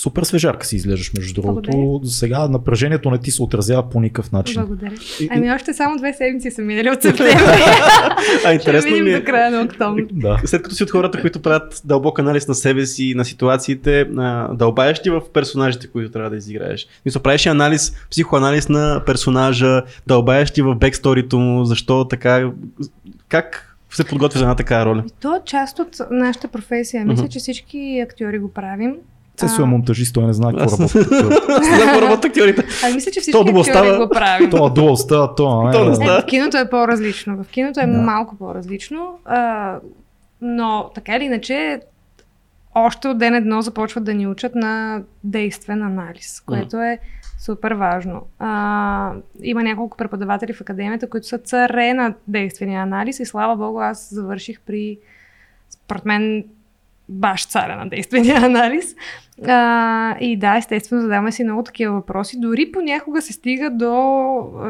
Супер свежарка си изглеждаш, между другото. Благодаря. За сега напрежението не ти се отразява по никакъв начин. Благодаря. И- Ами още само две седмици са минали от септември. А ще интересно видим ми до е, края на октомври. Да. след като си от хората, които правят дълбок анализ на себе си, на ситуациите, дълбаеш ти в персонажите, които трябва да изиграеш. Мисля, правиш ли анализ, психоанализ на персонажа, дълбаеш ти в бексторито му, защо така, как се подготвя за една така роля? И То е част от нашата професия. Мисля, че всички актьори го правим. Цесо е монтажист, той не знае какво Аз- работи. За работят актьорите. А мисля, че всички То актьори става- го правим. Това дуал става, това не. То не става. Е, в киното е по-различно. В киното е Да. малко по-различно. А, но така или иначе, още от ден едно започват да ни учат на действен анализ, което е супер важно. А, има няколко преподаватели в академията, които са царе на действения анализ и слава богу, аз завърших при, според мен, баш царя на действения анализ. А, и да, естествено, задаваме си много такива въпроси. Дори понякога се стига до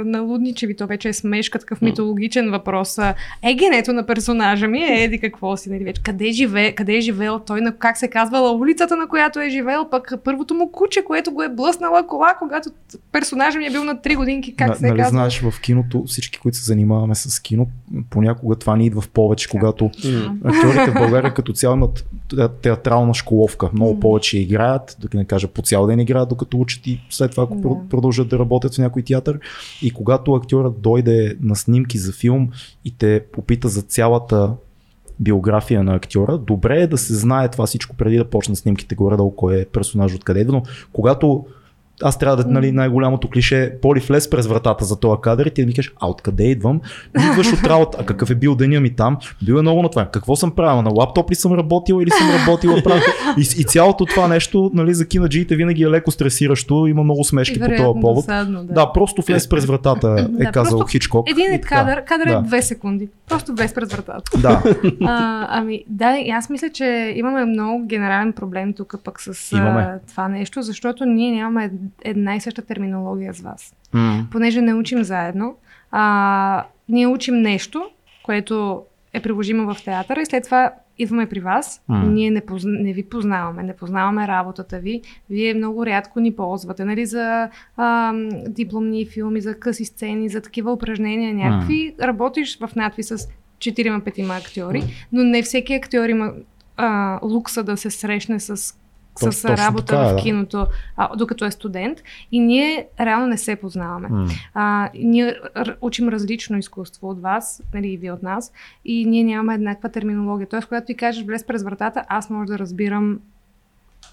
налудничеви, то вече е смешка, такъв митологичен въпрос. А, Е, генето на персонажа ми е еди какво си, нали вече. Къде, живее, къде е живеел той, на как се казвала улицата, на която е живеел, пък първото му куче, което го е блъснала кола, когато персонажа ми е бил на 3 годинки, как На- се нали казва. знаеш, в киното, всички, които се занимаваме с кино, понякога това ни идва в повече, когато актьорите в България като цяло имат те- театрална школовка. Много повече играят, да не кажа по цял ден играят, докато учат и след това, ако Да. про- продължат да работят в някой театър. И когато актьорът дойде на снимки за филм и те попита за цялата биография на актьора, добре е да се знае това всичко преди да почне снимките горе-долу кой е персонаж откъде идва, но когато аз трябва да, нали, най-голямото клише е Поли влез през вратата за този кадър и ти ми кажеш, а откъде идвам? Идваш от работа, а какъв е бил деня ми там? Бил е много на това. Какво съм правил? На лаптоп ли съм работил или съм работила правил? И, и цялото това нещо, нали, за кинаджиите винаги е леко стресиращо, има много смешки по този повод. досадно, Да. да, просто влез през вратата, е Да, казал Хичкок. Един е кадър, кадър е Да. две секунди. Просто влез през вратата. Да, а, ами, да, аз мисля, че имаме много генерален проблем тук пък с Имаме. това нещо, защото ние нямаме една и съща терминология с вас. М, Понеже не учим заедно, а, ние учим нещо, което е приложимо в театъра и след това идваме при вас. М. Ние не, позна, не ви познаваме, не познаваме работата ви. Вие много рядко ни ползвате, нали, за а, дипломни филми, за къси сцени, за такива упражнения някакви. Работиш в надпис с 4-5 актьори, но не всеки актьор има а, лукса да се срещне с То- с точно работа така е, в киното, а, докато е студент. И ние реално не се познаваме. м. А, ние учим различно изкуство от вас, нали, и вие от нас, и ние нямаме еднаква терминология. Тоест, когато ти кажеш влез през вратата, аз мога да разбирам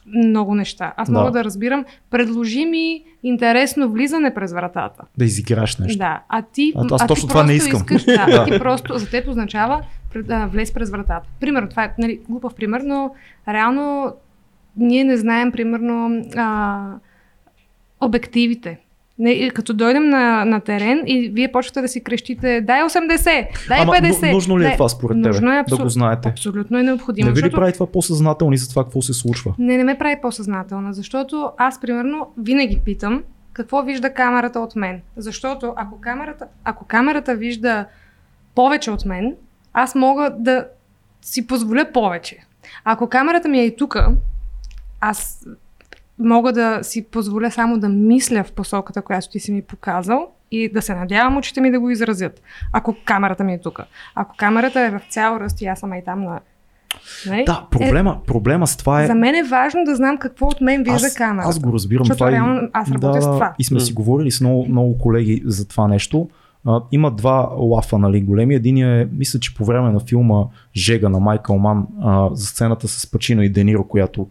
много неща. Аз Да. мога да разбирам, предложи ми интересно влизане през вратата. да изиграш нещо. Да, а ти, А- аз а точно ти това не искам. Искаш, да, Да. ти просто, за теб означава влез през вратата. Примерно, това е нали, глупав пример, но реално ние не знаем, примерно, а, обективите. Не, и като дойдем на, на терен и вие почвате да си крещите дай 80, дай Ама 50. ну- нужно ли е дай... това според тебе? Нужно е да абсол... го знаете. Абсолютно е необходимо. Не ви ли защото... прави това по-съзнателни за това какво се случва? Не, не ме прави по-съзнателна, защото аз, примерно, винаги питам какво вижда камерата от мен. Защото ако камерата, ако камерата вижда повече от мен, аз мога да си позволя повече. Ако камерата ми е и тук, аз мога да си позволя само да мисля в посоката, която ти си ми показал и да се надявам очите ми да го изразят. Ако камерата ми е тук. Ако камерата е в цял ръст и аз съм и там на Нали? Да, проблема, проблема с това Е, е... за мен е важно да знам какво от мен вижда аз, камерата. аз го разбирам. Защото това и- реално аз работя да, с това. И сме си говорили с много, много колеги за това нещо. А, има два лафа, нали, големи. Един е, мисля, че по време на филма Жега на Майкъл Ман а, за сцената с Пачино и Дениро, която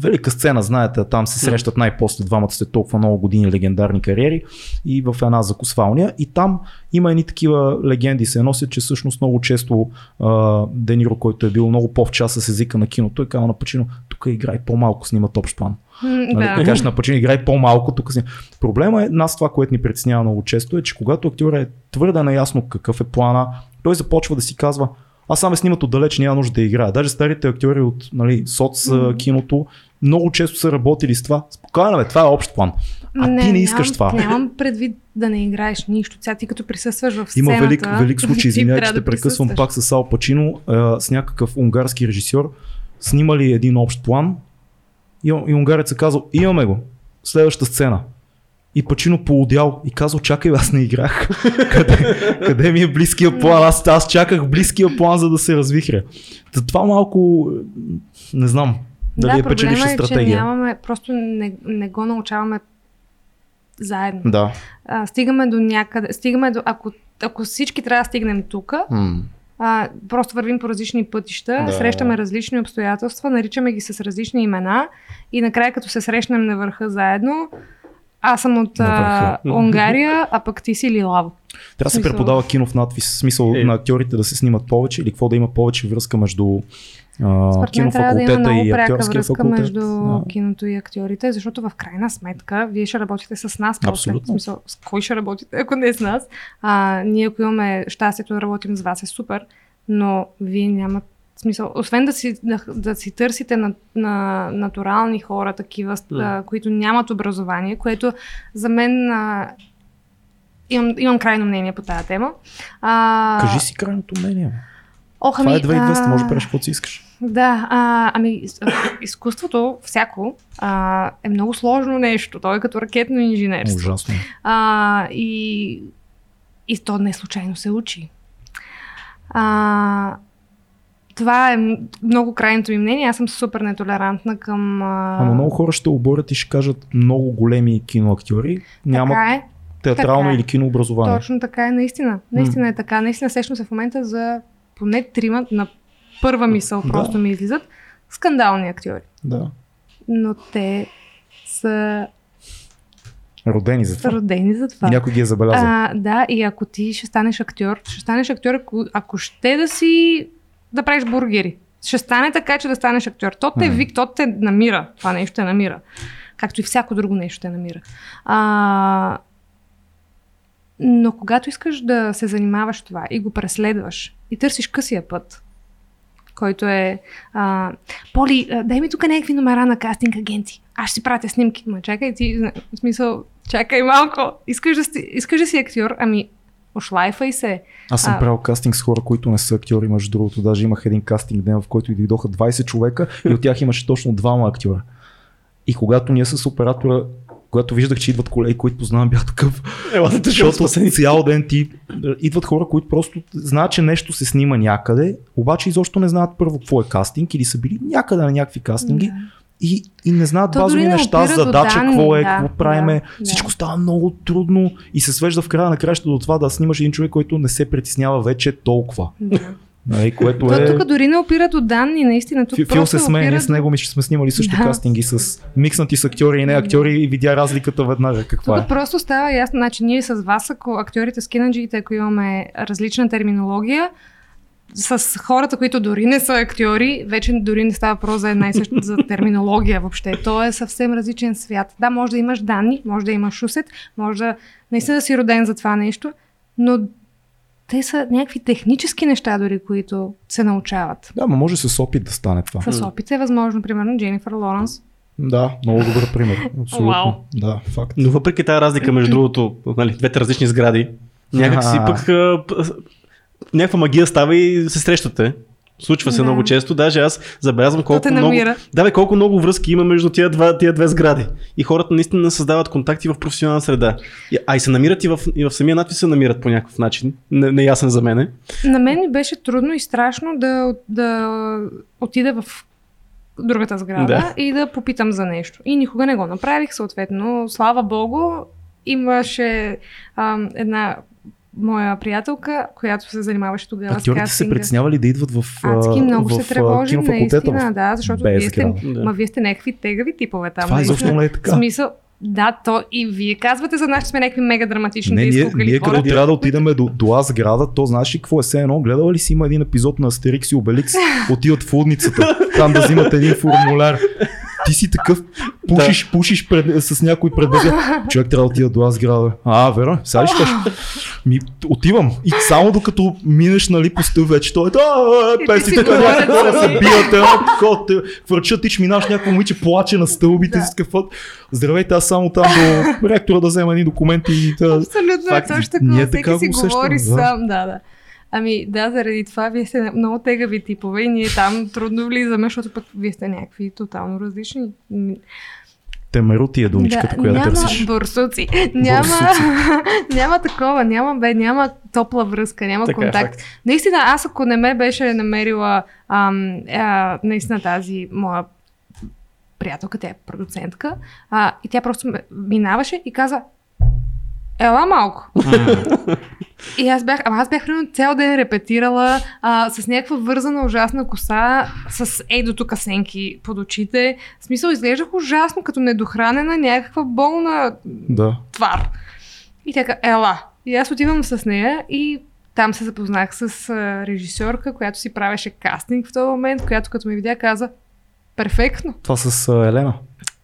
велика сцена, знаете, там се срещат най-после двамата след толкова много години легендарни кариери и в една закусвалня. И там има едни такива легенди се носят, че всъщност много често а, Дениро, който е бил много по-в-часа с езика на киното, той казва на Пачино, тук играй по-малко, снимат общ план. Нали, да. да кажеш на Пачино, играй по-малко тук си. Проблема е, нас това, което ни притеснява много често е, че когато актьор е твърде наясно какъв е плана, той започва да си казва, аз сам ме снимат отдалеч, няма нужда да играя. Даже старите актьори от нали, соц киното много често са работили с това. Спокойно, бе, това е общ план. А ти не искаш нямам, това. Нямам предвид да не играеш нищо. Сега ти като присъстваш в сцената... Има велик, велик случай, извинявай, че трябва те да прекъсвам пак с Ал Пачино, а, с някакъв унгарски режисьор. Снимали един общ план и, и унгарец е казал, имаме го, следващата сцена. И Пачино поудял и казал, чакай, аз не играх. къде, къде ми е близкия план? Аз, аз чаках близкия план, за да се развихря. Та това малко, не знам, дали да, е проблема е, че стратегия. нямаме, просто не, не го научаваме заедно. Да. А, стигаме до някъде, стигаме до, ако, ако всички трябва да стигнем тук, а, просто вървим по различни пътища, Да. срещаме различни обстоятелства, наричаме ги с различни имена и накрая като се срещнем на върха заедно, аз съм от а. Унгария, а пък ти си Лилаво. Трябва да се преподава кино в надвис, смисъл Е. на актьорите да се снимат повече или какво да има повече връзка между а, да кинофакултета много и пряка актьорския връзка факултет. между Да. киното и актьорите, защото в крайна сметка вие ще работите с нас. Абсолютно. Смисъл, с кой ще работите, ако не с нас? А, ние, ако имаме щастието да работим с вас, е супер, но вие нямат смисъл, освен да си, да, да си търсите на, на натурални хора, такива, а, които нямат образование, което за мен а, имам, имам крайно мнение по тази тема. А, Кажи си крайното мнение. Ох, Това е ами, 2200, а, може да правиш каквото си искаш. да, а, ами изкуството, всяко, а, е много сложно нещо. То е като ракетно инженерство. Ужасно. А, и, и то не случайно се учи. А, това е м- много крайното ми мнение. Аз съм супер нетолерантна към... А... Ама много хора ще оборят и ще кажат много големи киноактьори нямат Така е. театрално така е. или кинообразование. Точно така е, наистина. Наистина е така. Наистина сещам се в момента за поне трима на първа мисъл Да. просто ми излизат скандални актьори. Да. Но те са Родени за това. родени за това. И някой ги е забелязал. А, да, и ако ти ще станеш актьор, ще станеш актьор, ако, ако ще да си да правиш бургери. Ще стане така, че да станеш актьор. То те вик, то те намира. Това нещо те намира. Както и всяко друго нещо те намира. А, но когато искаш да се занимаваш това и го преследваш и търсиш късия път, който е а, Поли, дай ми тук някакви номера на кастинг агенти. Аз ще си пратя снимки. Ма чакай ти, в смисъл, чакай малко. Искаш да, си, искаш да си актьор, ами ошлайфай се. Аз съм а- правил кастинг с хора, които не са актьори, между другото. Даже имах един кастинг ден, в който дойдоха 20 човека и от тях имаше точно двама актьора. И когато ние с оператора, когато виждах, че идват колеги, които познавам, бях такъв, Ела, да защото цял ден ти идват хора, които просто знаят, че нещо се снима някъде, обаче изобщо не знаят първо какво е кастинг или са били някъде на някакви кастинги Да. И, и не знаят То базови не неща, задача, какво е, да, какво правиме. да, да. Всичко става много трудно и се свежда в края на краща до това да снимаш един човек, който не се притеснява вече толкова. Да. Нали, което То, е... тук дори не опира до данни, наистина. Тук Фи- Фил просто се смее, опира ние с него мисля, че сме снимали също Да. кастинги с микснати с актьори и не актьори и видя разликата веднага каква Тук е. просто става ясно, значи ние с вас, ако актьорите с кинаджиите, ако имаме различна терминология, с хората, които дори не са актьори, вече дори не става въпрос за една и съща за терминология въобще. То е съвсем различен свят. Да, може да имаш данни, може да имаш усет, може да наистина да си роден за това нещо, но те са някакви технически неща дори, които се научават. Да, но може с опит да стане това. С опит е възможно, примерно Дженнифър Лоренс. Да, много добър пример. Абсолютно. Вау. Да, факт. Но въпреки тази разлика, между другото, нали, двете различни сгради, някак си А. пък някаква магия става и се срещате. Случва се Да. много често. Даже аз забелязвам колко много... Да, бе, колко много връзки има между тия, два, тия две сгради. И хората наистина създават контакти в професионална среда. А и се намират и в, и в самия надпис се намират по някакъв начин. Не, неясен за мене. На мен ми беше трудно и страшно да, да отида в другата сграда Да. и да попитам за нещо. И никога не го направих, съответно. Слава Богу, имаше ам, една моя приятелка, която се занимаваше тогава с Актьорите се кастинга. притеснявали да идват в, Адски много в се тревожим, кинофакултета. наистина, в- да, защото вие сте. Да. ма вие сте някакви тегави типове там. Това наистина. изобщо не е така. Смисъл, да, то и вие казвате за нас, че сме някакви мега драматични Не, да ние, ние като трябва да отидем до, до А сграда, то знаеш ли какво е все едно? Гледала ли си има един епизод на Астерикс и Обеликс, отиват в лудницата, там да взимат един формуляр. Ти си такъв, пушиш, пушиш пред, с някой пред тебе. Човек трябва да отида до А сграда. А, верно, сега ли ще? Ми, отивам. И само докато минеш нали, по стъл вече, той е, а, И ти песи си така, говорят някакви хора се бият, едно такова, хвърчат, ти минаш някакво момиче, плаче на стълбите, Да. си такъв, Здравейте, аз само там до ректора да взема едни документи и да, Абсолютно е точно така Всеки си го усещаме, говори да. сам. Да, да. Ами да, заради това вие сте много тегави типове и ние там трудно влизаме, защото пък вие сте някакви тотално различни. Темерути е думичката, да, която няма търсиш. бурсуци. Няма, Бурсуци. няма такова, няма бе, няма топла връзка, няма Така е, контакт. факт. Наистина, аз ако не ме беше намерила ам, а, наистина тази моя приятелка, тя е продуцентка, а, и тя просто минаваше и каза Ела малко. И аз бях, ама аз бях примерно цял ден репетирала а, с някаква вързана ужасна коса, с ей до тук сенки под очите. В смисъл, изглеждах ужасно, като недохранена някаква болна Да. твар. И тя каза, ела. И аз отивам с нея и там се запознах с а, режисьорка, която си правеше кастинг в този момент, която като ме видя каза, перфектно. Това с а, Елена.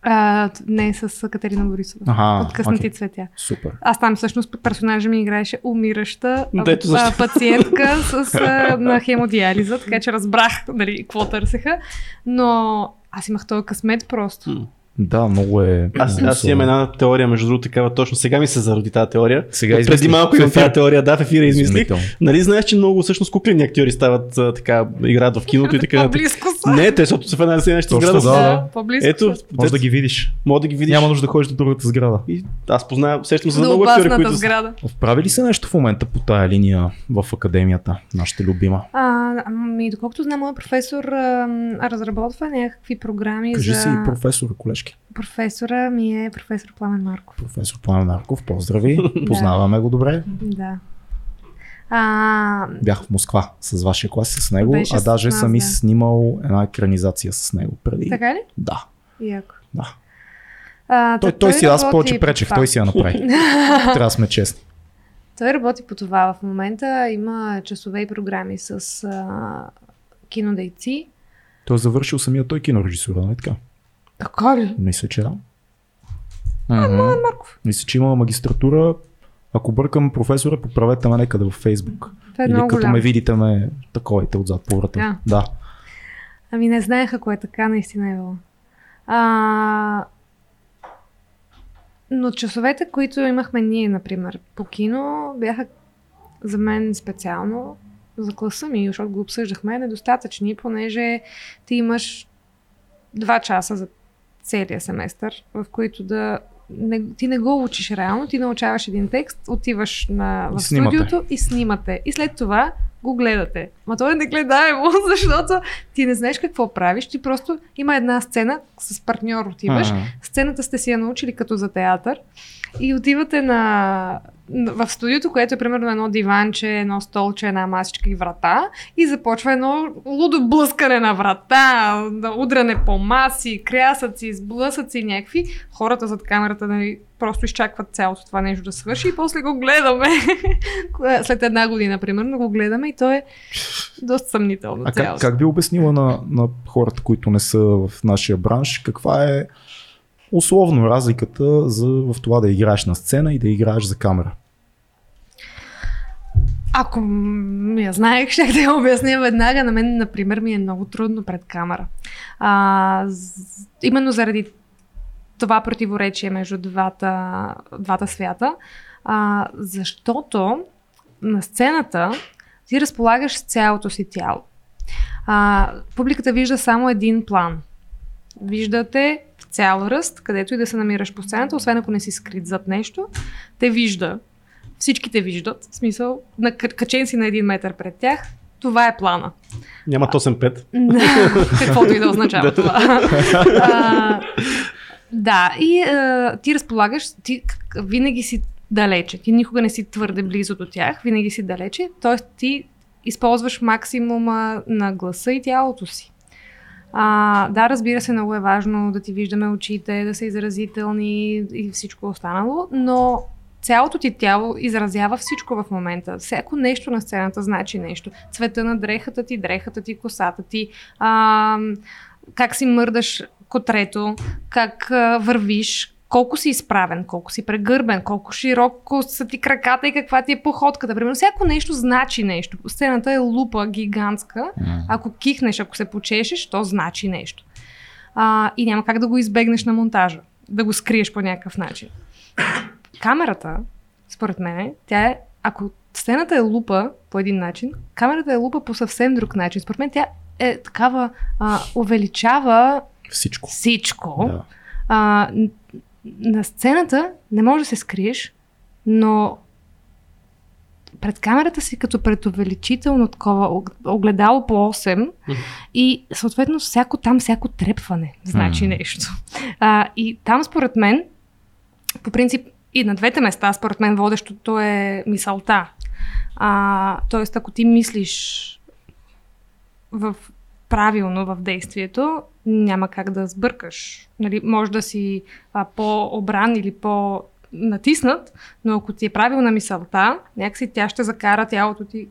А, не с Катерина Борисова. Аха, От късните окей. цветя. Супер. Аз там всъщност персонажа ми играеше умираща Дето а, пациентка с, а, на хемодиализа, така че разбрах нали, какво търсеха. Но аз имах този късмет просто. Да, много е. Аз, много аз имам една теория, между другото, такава точно. Сега ми се зароди тази теория. Сега От преди измислих. малко В имам тази теория, да, в ефира измислих. Нали знаеш, че много всъщност куклени актьори стават а, така, играят в киното и така. По-близко са. Не, те, защото са в една Точно, сграда. да, да. по-близко Ето. Може да ги видиш. мога да ги видиш. Няма нужда да ходиш до другата сграда. И аз познавам, сещам се за много актьори, които са. сграда. Прави ли се нещо в момента по тая линия в академията, нашата любима? А, ами, доколкото знам, моят професор а, разработва някакви програми Кажи за... си професор, колежки. Професора ми е професор Пламен Марков. Професор Пламен Марков, поздрави. Познаваме го добре. Да. А, Бях в Москва с вашия клас с него, Беше а даже нас, съм и да. снимал една екранизация с него преди. така ли? Да, Яко. да. А, Той, та той си, аз повече по пречех, той си я направи. Трябва да сме честни. Той работи по това в момента. Има часове и програми с а, кинодейци. Той е завършил самия той кинорежисура, нали така? Така ли? Мисля, че да. Мгм. Мисля, че има магистратура. Ако бъркам професора, поправете ме някъде във Фейсбук. Това е Или като голямо. ме видите, ме таковите отзад по врата. Да. да. Ами не знаеха кое е така, наистина е било. А, но часовете, които имахме ние, например, по кино, бяха за мен специално за класа ми, защото го обсъждахме, недостатъчни, понеже ти имаш два часа за целия семестър, в които да не, ти не го учиш реално, ти научаваш един текст, отиваш на, И в снимате. студиото и снимате. И след това го гледате. Ма то е негледаемо, защото ти не знаеш какво правиш, ти просто има една сцена с партньор отиваш, Ага. сцената сте си я научили като за театър и отивате на, в студиото, което е примерно едно диванче, едно столче, една масичка и врата и започва едно лудо блъскане на врата, да удряне по маси, крясъци, сблъсъци някакви. Хората зад камерата нали, просто изчакват цялото това нещо да свърши и после го гледаме. След една година, примерно, го гледаме и то е доста съмнително А как, как би обяснила на, на хората, които не са в нашия бранш, каква е условно разликата за, в това да играеш на сцена и да играеш за камера? Ако я знаех, ще да я обясня веднага. На мен, например, ми е много трудно пред камера. А, именно заради това противоречие между двата, двата свята, а, защото на сцената ти разполагаш с цялото си тяло. А, публиката вижда само един план. Виждате цял ръст, където и да се намираш по сцената, освен ако не си скрит зад нещо, те вижда. Всички те виждат. В смисъл, на, качен си на един метър пред тях, това е плана. Няма 8-5. Каквото и да означава това. а, да, и а, ти разполагаш, ти винаги си далече. Ти никога не си твърде близо до тях, винаги си далече. Т.е. ти използваш максимума на гласа и тялото си. А, да, разбира се, много е важно да ти виждаме очите, да са изразителни и всичко останало, но цялото ти тяло изразява всичко в момента. Всяко нещо на сцената значи нещо. Цвета на дрехата ти, дрехата ти, косата ти, а, как си мърдаш котрето, как а, вървиш, колко си изправен, колко си прегърбен, колко широко са ти краката и каква ти е походката. Примерно, всяко нещо значи нещо. Сцената е лупа гигантска. Ако кихнеш, ако се почешеш, то значи нещо. А, и няма как да го избегнеш на монтажа. Да го скриеш по някакъв начин. Камерата, според мен, тя е, ако сцената е лупа по един начин, камерата е лупа по съвсем друг начин. Според мен тя е такава, а, увеличава всичко. Всичко. Да. А, на сцената не можеш да се скриеш, но пред камерата си като пред увеличително такова огледало по 8 mm-hmm. и съответно всяко там, всяко трепване значи mm-hmm. нещо. А, и там според мен, по принцип и на двете места, според мен водещото е мисълта. А, тоест, ако ти мислиш в правилно в действието, няма как да сбъркаш. Нали, може да си а, по-обран или по натиснат, но ако ти е правилна мисълта, някакси тя ще закара тялото ти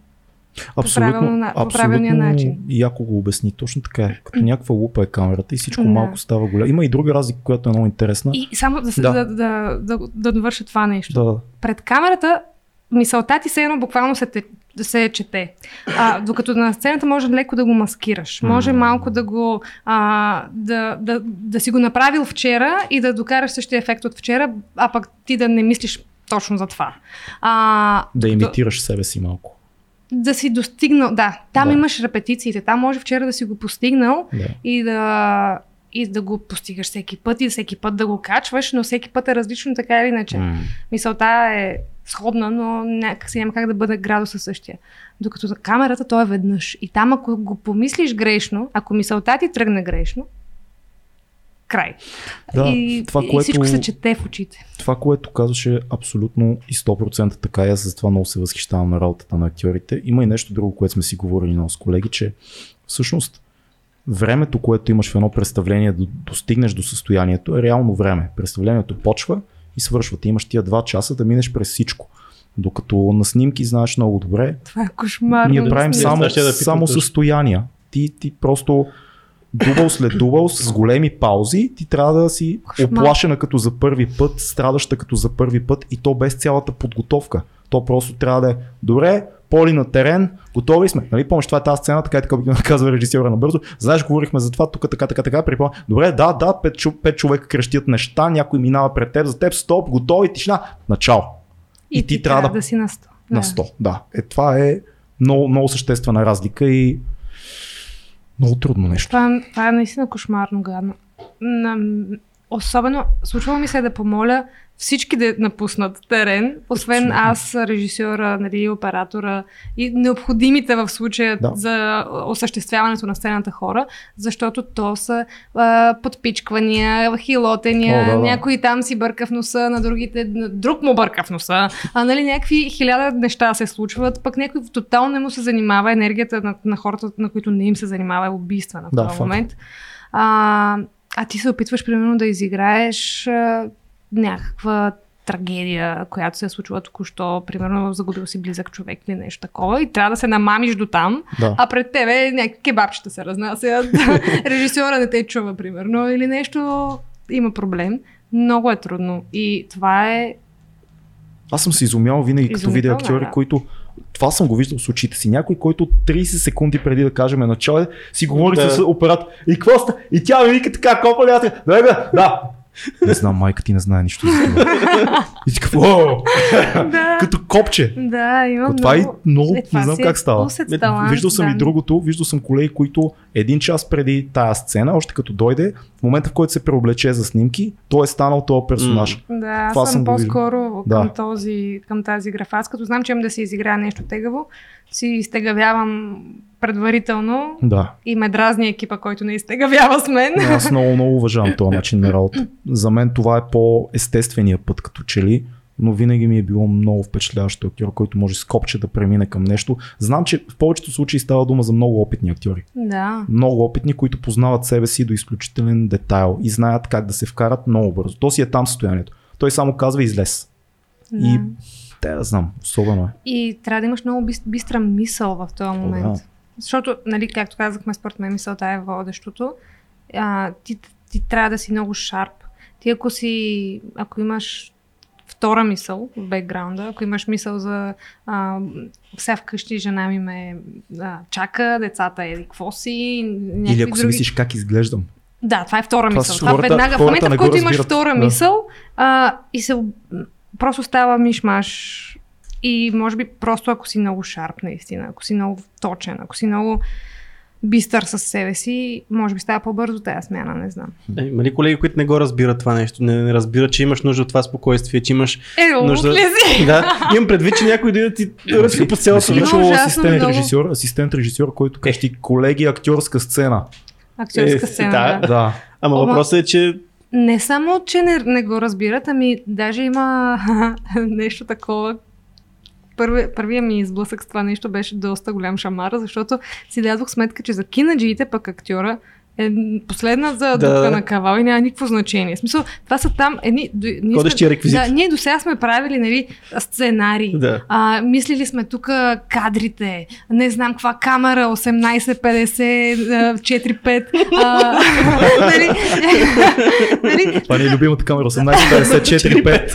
Абсолютно, по, правилно, по правилния начин. Яко го обясни. Точно така е. Като някаква лупа е камерата и всичко да. малко става голямо. Има и друга разлика, която е много интересна. И само да, да. да, да, да, да довърша това нещо. Да. Пред камерата мисълта ти се едно буквално се, да се чете. А, докато на сцената може леко да го маскираш. Може малко да го а, да, да, да си го направил вчера и да докараш същия ефект от вчера, а пък ти да не мислиш точно за това. А, да имитираш до... себе си малко. Да си достигнал, да. Там да. имаш репетициите. Там може вчера да си го постигнал да. и да и да го постигаш всеки път и всеки път да го качваш, но всеки път е различно така или иначе. Mm. Мисълта е сходна, но някакси няма как да бъде градуса същия. Докато за камерата то е веднъж. И там ако го помислиш грешно, ако мисълта ти тръгне грешно, край. Да, и, това, и което, всичко се чете в очите. Това, което казваше абсолютно и 100% така, и аз за това много се възхищавам на работата на актьорите. Има и нещо друго, което сме си говорили много с колеги, че всъщност времето, което имаш в едно представление да достигнеш до състоянието е реално време. Представлението почва и свършва. Ти имаш тия два часа да минеш през всичко. Докато на снимки знаеш много добре. Това е кошмар. Ние правим само, да само състояния. Ти, ти просто дубъл след дубъл с големи паузи, ти трябва да си Кошмар. оплашена като за първи път, страдаща като за първи път и то без цялата подготовка. То просто трябва да е добре, поли на терен, готови сме. Нали, помниш, това е тази сцена, така и така обикновено казва режисьора набързо. Знаеш, говорихме за това, тук така, така, така, припомня. Добре, да, да, пет, пет човека крещят неща, някой минава пред теб, за теб, стоп, готови, тишина, начало. И, и ти, ти трябва да, да си на 100. На 100, да. Е, това е много, много съществена разлика и много трудно нещо. Това, това е наистина кошмарно гадно. Особено, случва ми се да помоля всички да напуснат терен, освен Абсолютно. аз, режисьора, нали, оператора и необходимите в случая да. за осъществяването на сцената хора, защото то са а, подпичквания, хилотения, О, да, да. някой там си бърка в носа, на другите друг му бърка в носа, а нали някакви хиляда неща се случват, пък някой тотално не му се занимава, енергията на, на хората, на които не им се занимава е убийствена в да, този момент. А, а ти се опитваш, примерно, да изиграеш а, някаква трагедия, която се е случила току-що, примерно загубил си близък човек или нещо такова и трябва да се намамиш до там, да. а пред тебе някакви кебабчета се разнасят, режисьора не те чува, примерно, или нещо има проблем. Много е трудно и това е аз съм се изумял винаги, като видя актьори, да. които това съм го виждал с очите си. Някой, който 30 секунди преди да кажем начало, си говори да. с оператор. И какво? И тя ми вика така, копа ли аз? Да, да, да. Не знам, майка ти не знае нищо за това. И ти какво? Да, Като копче. да, има Но това е много, Е, това не знам е как става. Е, талант, Виждал съм да. и другото, виждал съм колеги, които един час преди тая сцена, още като дойде, в момента в който се преоблече за снимки, той е станал този персонаж. Да, аз съм, по-скоро Да. към, този, към тази графа. Аз като знам, че имам да се изиграя нещо тегаво, си изтегавявам предварително Да. и ме дразни екипа, който не изтегавява с мен. Но Аз много, много уважавам този начин на работа. За мен това е по-естествения път, като че ли, но винаги ми е било много впечатляващ актьор, който може с копче да премине към нещо. Знам, че в повечето случаи става дума за много опитни актьори. Да. Много опитни, които познават себе си до изключителен детайл и знаят как да се вкарат много бързо. То си е там състоянието. Той само казва излез. да. И те да знам, особено е. И трябва да имаш много бис- бистра мисъл в този момент. да. Защото, нали, както казахме, според мен мисълта е водещото. А, ти, ти трябва да си много шарп. Ти ако си, ако имаш втора мисъл в бекграунда, ако имаш мисъл за а, сега вкъщи жена ми ме а, чака, децата е какво си, Или ако си други... мислиш как изглеждам. Да, това е втора Това мисъл. Това хората- веднага, в момента, в който имаш втора Да. мисъл а, и се просто става мишмаш и може би просто ако си много шарп наистина, ако си много точен, ако си много бистър със себе си, може би става по-бързо тази смяна, не знам. Е, Има ли колеги, които не го разбират това нещо? Не, не разбират, че имаш нужда от това спокойствие, че имаш Е, нужда... си? да, имам предвид, че някой дойде ти ръчка по цялото Си асистент много. режисьор, асистент режисьор, който каже ти колеги актьорска сцена. Актьорска Е, сцена, да. да. Да. Ама въпросът е, че Не само, че не, не го разбират, ами даже има нещо такова. Първи, първия ми изблъсък с това нещо беше доста голям шамар, защото си дадох сметка, че за кинаджиите пък актьора е последна за Да. дупка на кавал и няма никакво значение. В смисъл, това са там едни... до- Ние Ходещи реквизити. Да, ние до сега сме правили нали, сценарии. Да. А, мислили сме тук кадрите, не знам каква камера, 18-50, 4-5. а, нали, нали, Това ни е любимата камера 1854-5.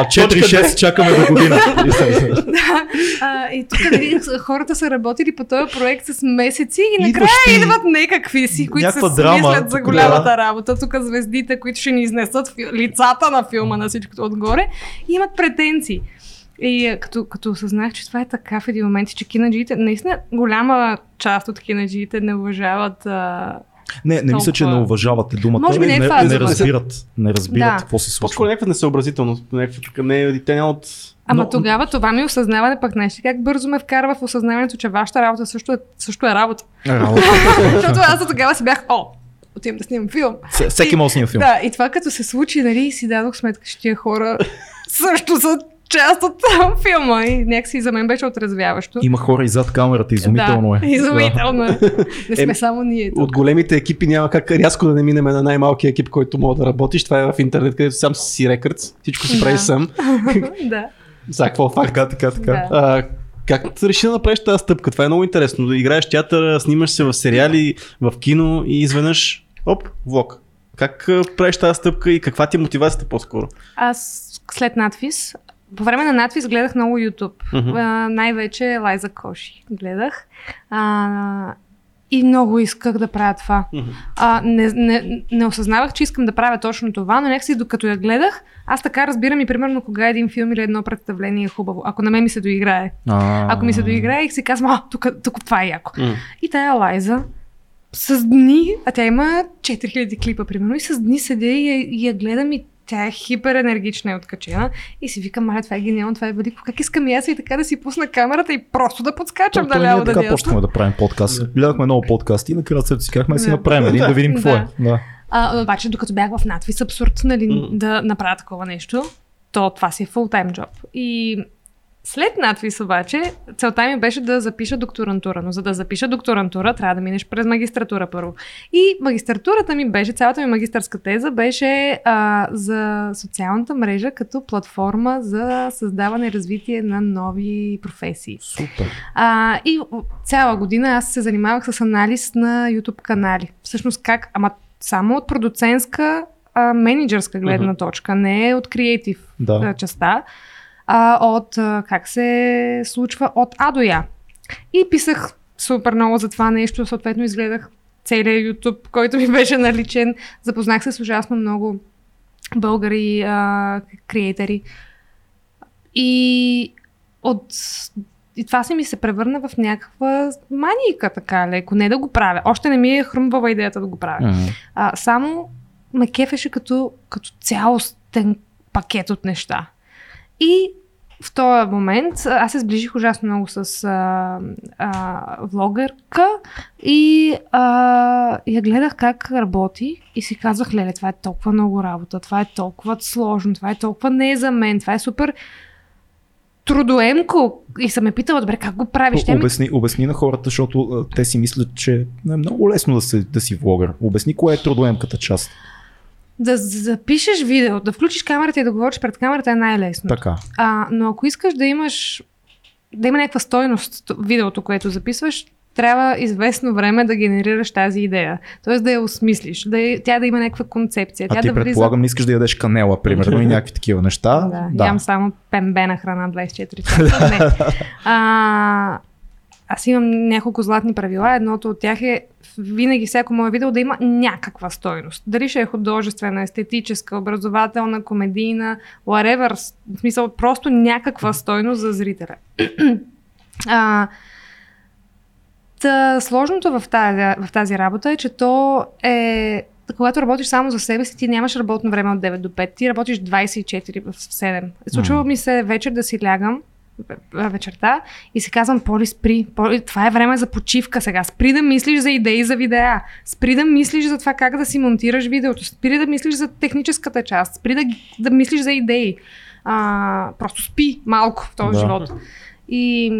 А 4-6 чакаме до година. а, и тук нали, хората са работили по този проект с месеци и накрая идват някакви си, които Някаква се драма, смислят за голямата да. работа. Тук звездите, които ще ни изнесат лицата на филма на всичкото отгоре, имат претенции. И а, като, като осъзнах, че това е така в един момент, че кинаджиите, наистина голяма част от кинаджиите не уважават а, Не, не мисля, че не Толкова. уважавате думата. Може би не е не, не за- разбират. Не разбират Да. какво се по-скоро случва. някаква несъобразителност. Някаква, не, те няма от... Ама Но- тогава това ми осъзнаване пък нещо как бързо ме вкарва в осъзнаването, че вашата работа също е, също е работа. Работа. Защото аз тогава си бях, о, отивам да снимам филм. Се- Всеки може да снима филм. Да, и това като се случи, нали, си дадох сметка, че тия хора също са част от филма и някакси за мен беше отрезвяващо. Има хора и зад камерата, изумително да, е. Изумително е. Не сме Еми, само ние. тук. От големите екипи няма как рязко да не минем на най-малкия екип, който мога да работиш. Това е в интернет, където сам си рекърдс. Всичко си Да. прави сам. да. За какво факт? Така, така, така. Да. А, как реши да направиш тази стъпка? Това е много интересно. Да играеш театър, снимаш се в сериали, в кино и изведнъж, оп, влог. Как правиш тази стъпка и каква ти е мотивацията по-скоро? Аз след надвис, по време на надвис гледах много YouTube. Мгм. А, най-вече Лайза Коши гледах. А, и много исках да правя това. Мгм. А, не, не, не осъзнавах, че искам да правя точно това, но някакси докато я гледах, аз така разбирам и примерно кога един филм или едно представление е хубаво. Ако на мен ми се доиграе. А, Ако ми се доиграе и си казвам, а, тук, тук това е яко. М. И тая Лайза с дни, а тя има 4000 клипа, примерно, и с дни седя и я, и я гледам и тя е хиперенергична и откачена. И си викам, маля, това е гениално, това е велико. Как искам и аз и така да си пусна камерата и просто да подскачам наляво ние да така дясно. почнахме да правим подкаст. Гледахме много подкасти и накрая се си казахме да си Да. направим един, да видим какво Да. е. Да. А, обаче, докато бях в надвис, абсурд, нали, да направя такова нещо, то това си е фултайм джоб. И след надвис обаче, целта ми беше да запиша докторантура, но за да запиша докторантура, трябва да минеш през магистратура първо. И магистратурата ми беше, цялата ми магистърска теза беше а, за социалната мрежа като платформа за създаване и развитие на нови професии. Супер. А, и цяла година аз се занимавах с анализ на YouTube канали. Всъщност как, ама само от продуцентска, а, менеджерска гледна Мгм. точка, не от креатив Да. частта, а от а, как се случва от А до Я. И писах супер много за това нещо, съответно изгледах целият YouTube, който ми беше наличен. Запознах се с ужасно много българи а, креатори. И от и това си ми се превърна в някаква манийка, така леко. Не да го правя. Още не ми е хрумвала идеята да го правя. Мгм. А, само ме кефеше като, като цялостен пакет от неща. И в този момент аз се сближих ужасно много с а, а, влогърка и а, я гледах как работи и си казах, леле, това е толкова много работа, това е толкова сложно, това е толкова не е за мен, това е супер трудоемко. И съм ме питала, добре, как го правиш? Ми Обясни, обясни на хората, защото те си мислят, че е много лесно да, се, да си влогър. Обясни кое е трудоемката част. Да запишеш видео, да включиш камерата и да говориш пред камерата е най-лесно. Така. А, но ако искаш да имаш да има някаква стойност видеото, което записваш, трябва известно време да генерираш тази идея. Тоест да я осмислиш, да я, тя да има някаква концепция. А тя ти да влиза... предполагам не искаш да ядеш канела, примерно, и някакви такива неща. Да, да. Ям само пембена храна 24 часа. Не. А, аз имам няколко златни правила. Едното от тях е винаги всяко мое видео да има някаква стойност. Дали ще е художествена, естетическа, образователна, комедийна, whatever. В смисъл, просто някаква стойност за зрителя. а, та, сложното в тази, в тази работа е, че то е когато работиш само за себе си, ти нямаш работно време от 9 до 5, ти работиш 24 в 7. Случва ми се вечер да си лягам вечерта и си казвам, Поли, спри, Поли, това е време за почивка сега. Спри да мислиш за идеи за видеа. Спри да мислиш за това как да си монтираш видеото. Спри да мислиш за техническата част. Спри да, да мислиш за идеи. А, просто спи малко в този Да. живот. И,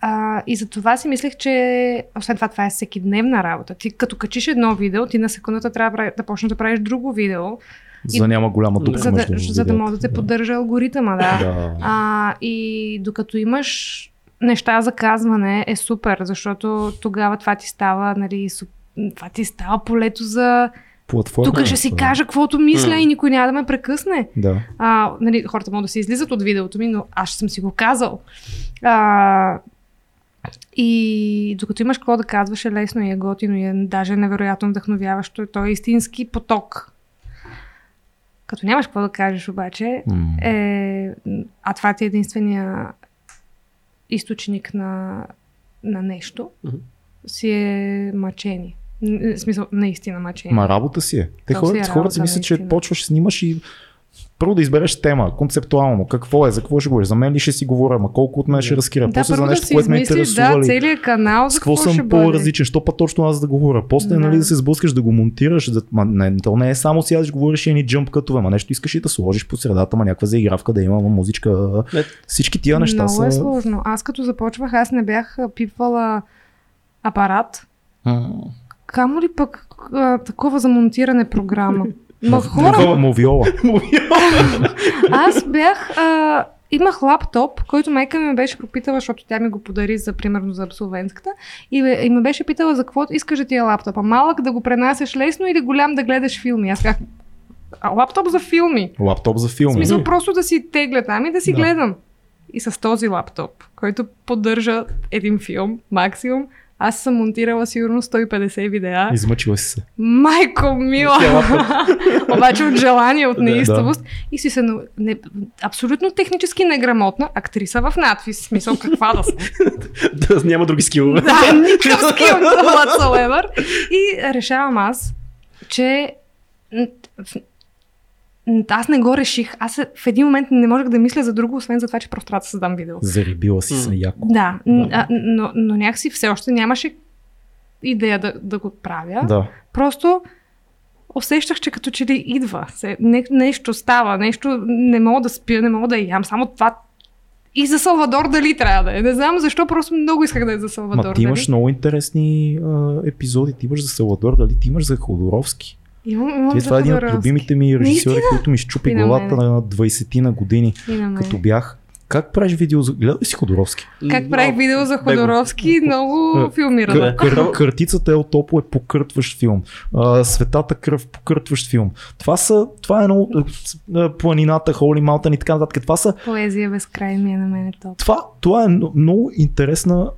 а, и за това си мислех, че освен това, това е всеки дневна работа. Ти като качиш едно видео, ти на секундата трябва да почнеш да правиш друго видео, За да няма голяма дупка за да, между за да може да те поддържа алгоритъма. Да. Да. А, и докато имаш неща за казване е супер, защото тогава това ти става, нали, суп- това ти става полето за Платформа. тук ще си да. кажа каквото мисля М. и никой няма да ме прекъсне. Да. А, нали, хората могат да се излизат от видеото ми, но аз ще съм си го казал. А, и докато имаш какво да казваш е лесно и е готино и е даже невероятно вдъхновяващо. Той е истински поток. Като нямаш какво да кажеш обаче, М. е, а това ти е единствения източник на, на нещо, Мгм. си е мъчение. В смисъл, наистина мъчение. Ма работа си е. Те То хората, си е хората си работа, мислят, че почваш, снимаш и първо да избереш тема, концептуално, какво е, за какво ще говориш, за мен ли ще си говоря, ма колко от мен ще разкрия, да, после за да нещо, си което ме интересува да, ли, целият канал, с за какво какво съм по-различен, що па точно аз да говоря. После Да. нали, да се сблъскаш, да го монтираш, да, ма, не, то не е само сядаш, говориш и едни джъмп катове, ма нещо искаш и да сложиш по средата, ма някаква заигравка да има, ма музичка. Е. Всички тия неща Много са... е сложно. Аз като започвах, аз не бях а, пипвала апарат, М. камо ли пък а, такова за монтиране програма. Ма хора, Мовиола, аз бях... А, имах лаптоп, който майка ми ме беше попитала, защото тя ми го подари за, примерно, за абсолвентката. И, ме- и ме беше питала за какво искаш да ти е лаптопа. Малък да го пренасяш лесно или голям да гледаш филми. Аз казах, а, лаптоп за филми. Лаптоп за В филми. смисъл просто да си тегля там и да си Да. гледам. И с този лаптоп, който поддържа един филм, максимум, аз съм монтирала сигурно 150 видеа. Измъчила си се. Майко мила! Обаче от желание, от Да. неистовост. И си се... Не, абсолютно технически неграмотна актриса в надпис. Смисъл каква да съм. да, няма други скилове. Да, никакъв скил whatsoever. И решавам аз, че аз не го реших. Аз в един момент не можех да мисля за друго, освен за това, че просто трябва да създам видео. Зарибила си се яко. Да, н- а, но, но някакси все още нямаше идея да, да го правя. Да. Просто усещах, че като че ли идва. Се, не, нещо става, нещо не мога да спя, не мога да ям. Само това и за Салвадор дали трябва да е. Не знам защо, просто много исках да е за Салвадор Ма ти имаш дали. много интересни а, епизоди. Ти имаш за Салвадор, дали ти имаш за Ходоровски. Имам, имам Ти за това е един от любимите ми режисьори, Наистина? който ми щупи главата на 20 на години, И на мен. като бях. Как правиш видео за... Гледай си Ходоровски. Как правих видео за. Ходоровски, много Да. филмирано. Да. Кър, картицата Ел Топо е покъртващ филм. А, Светата кръв покъртващ филм. Това са, това е едно, а, планината, Холи Маутън и така нататък. Това са Поезия без край ми е на мен топ. това, това е много интересна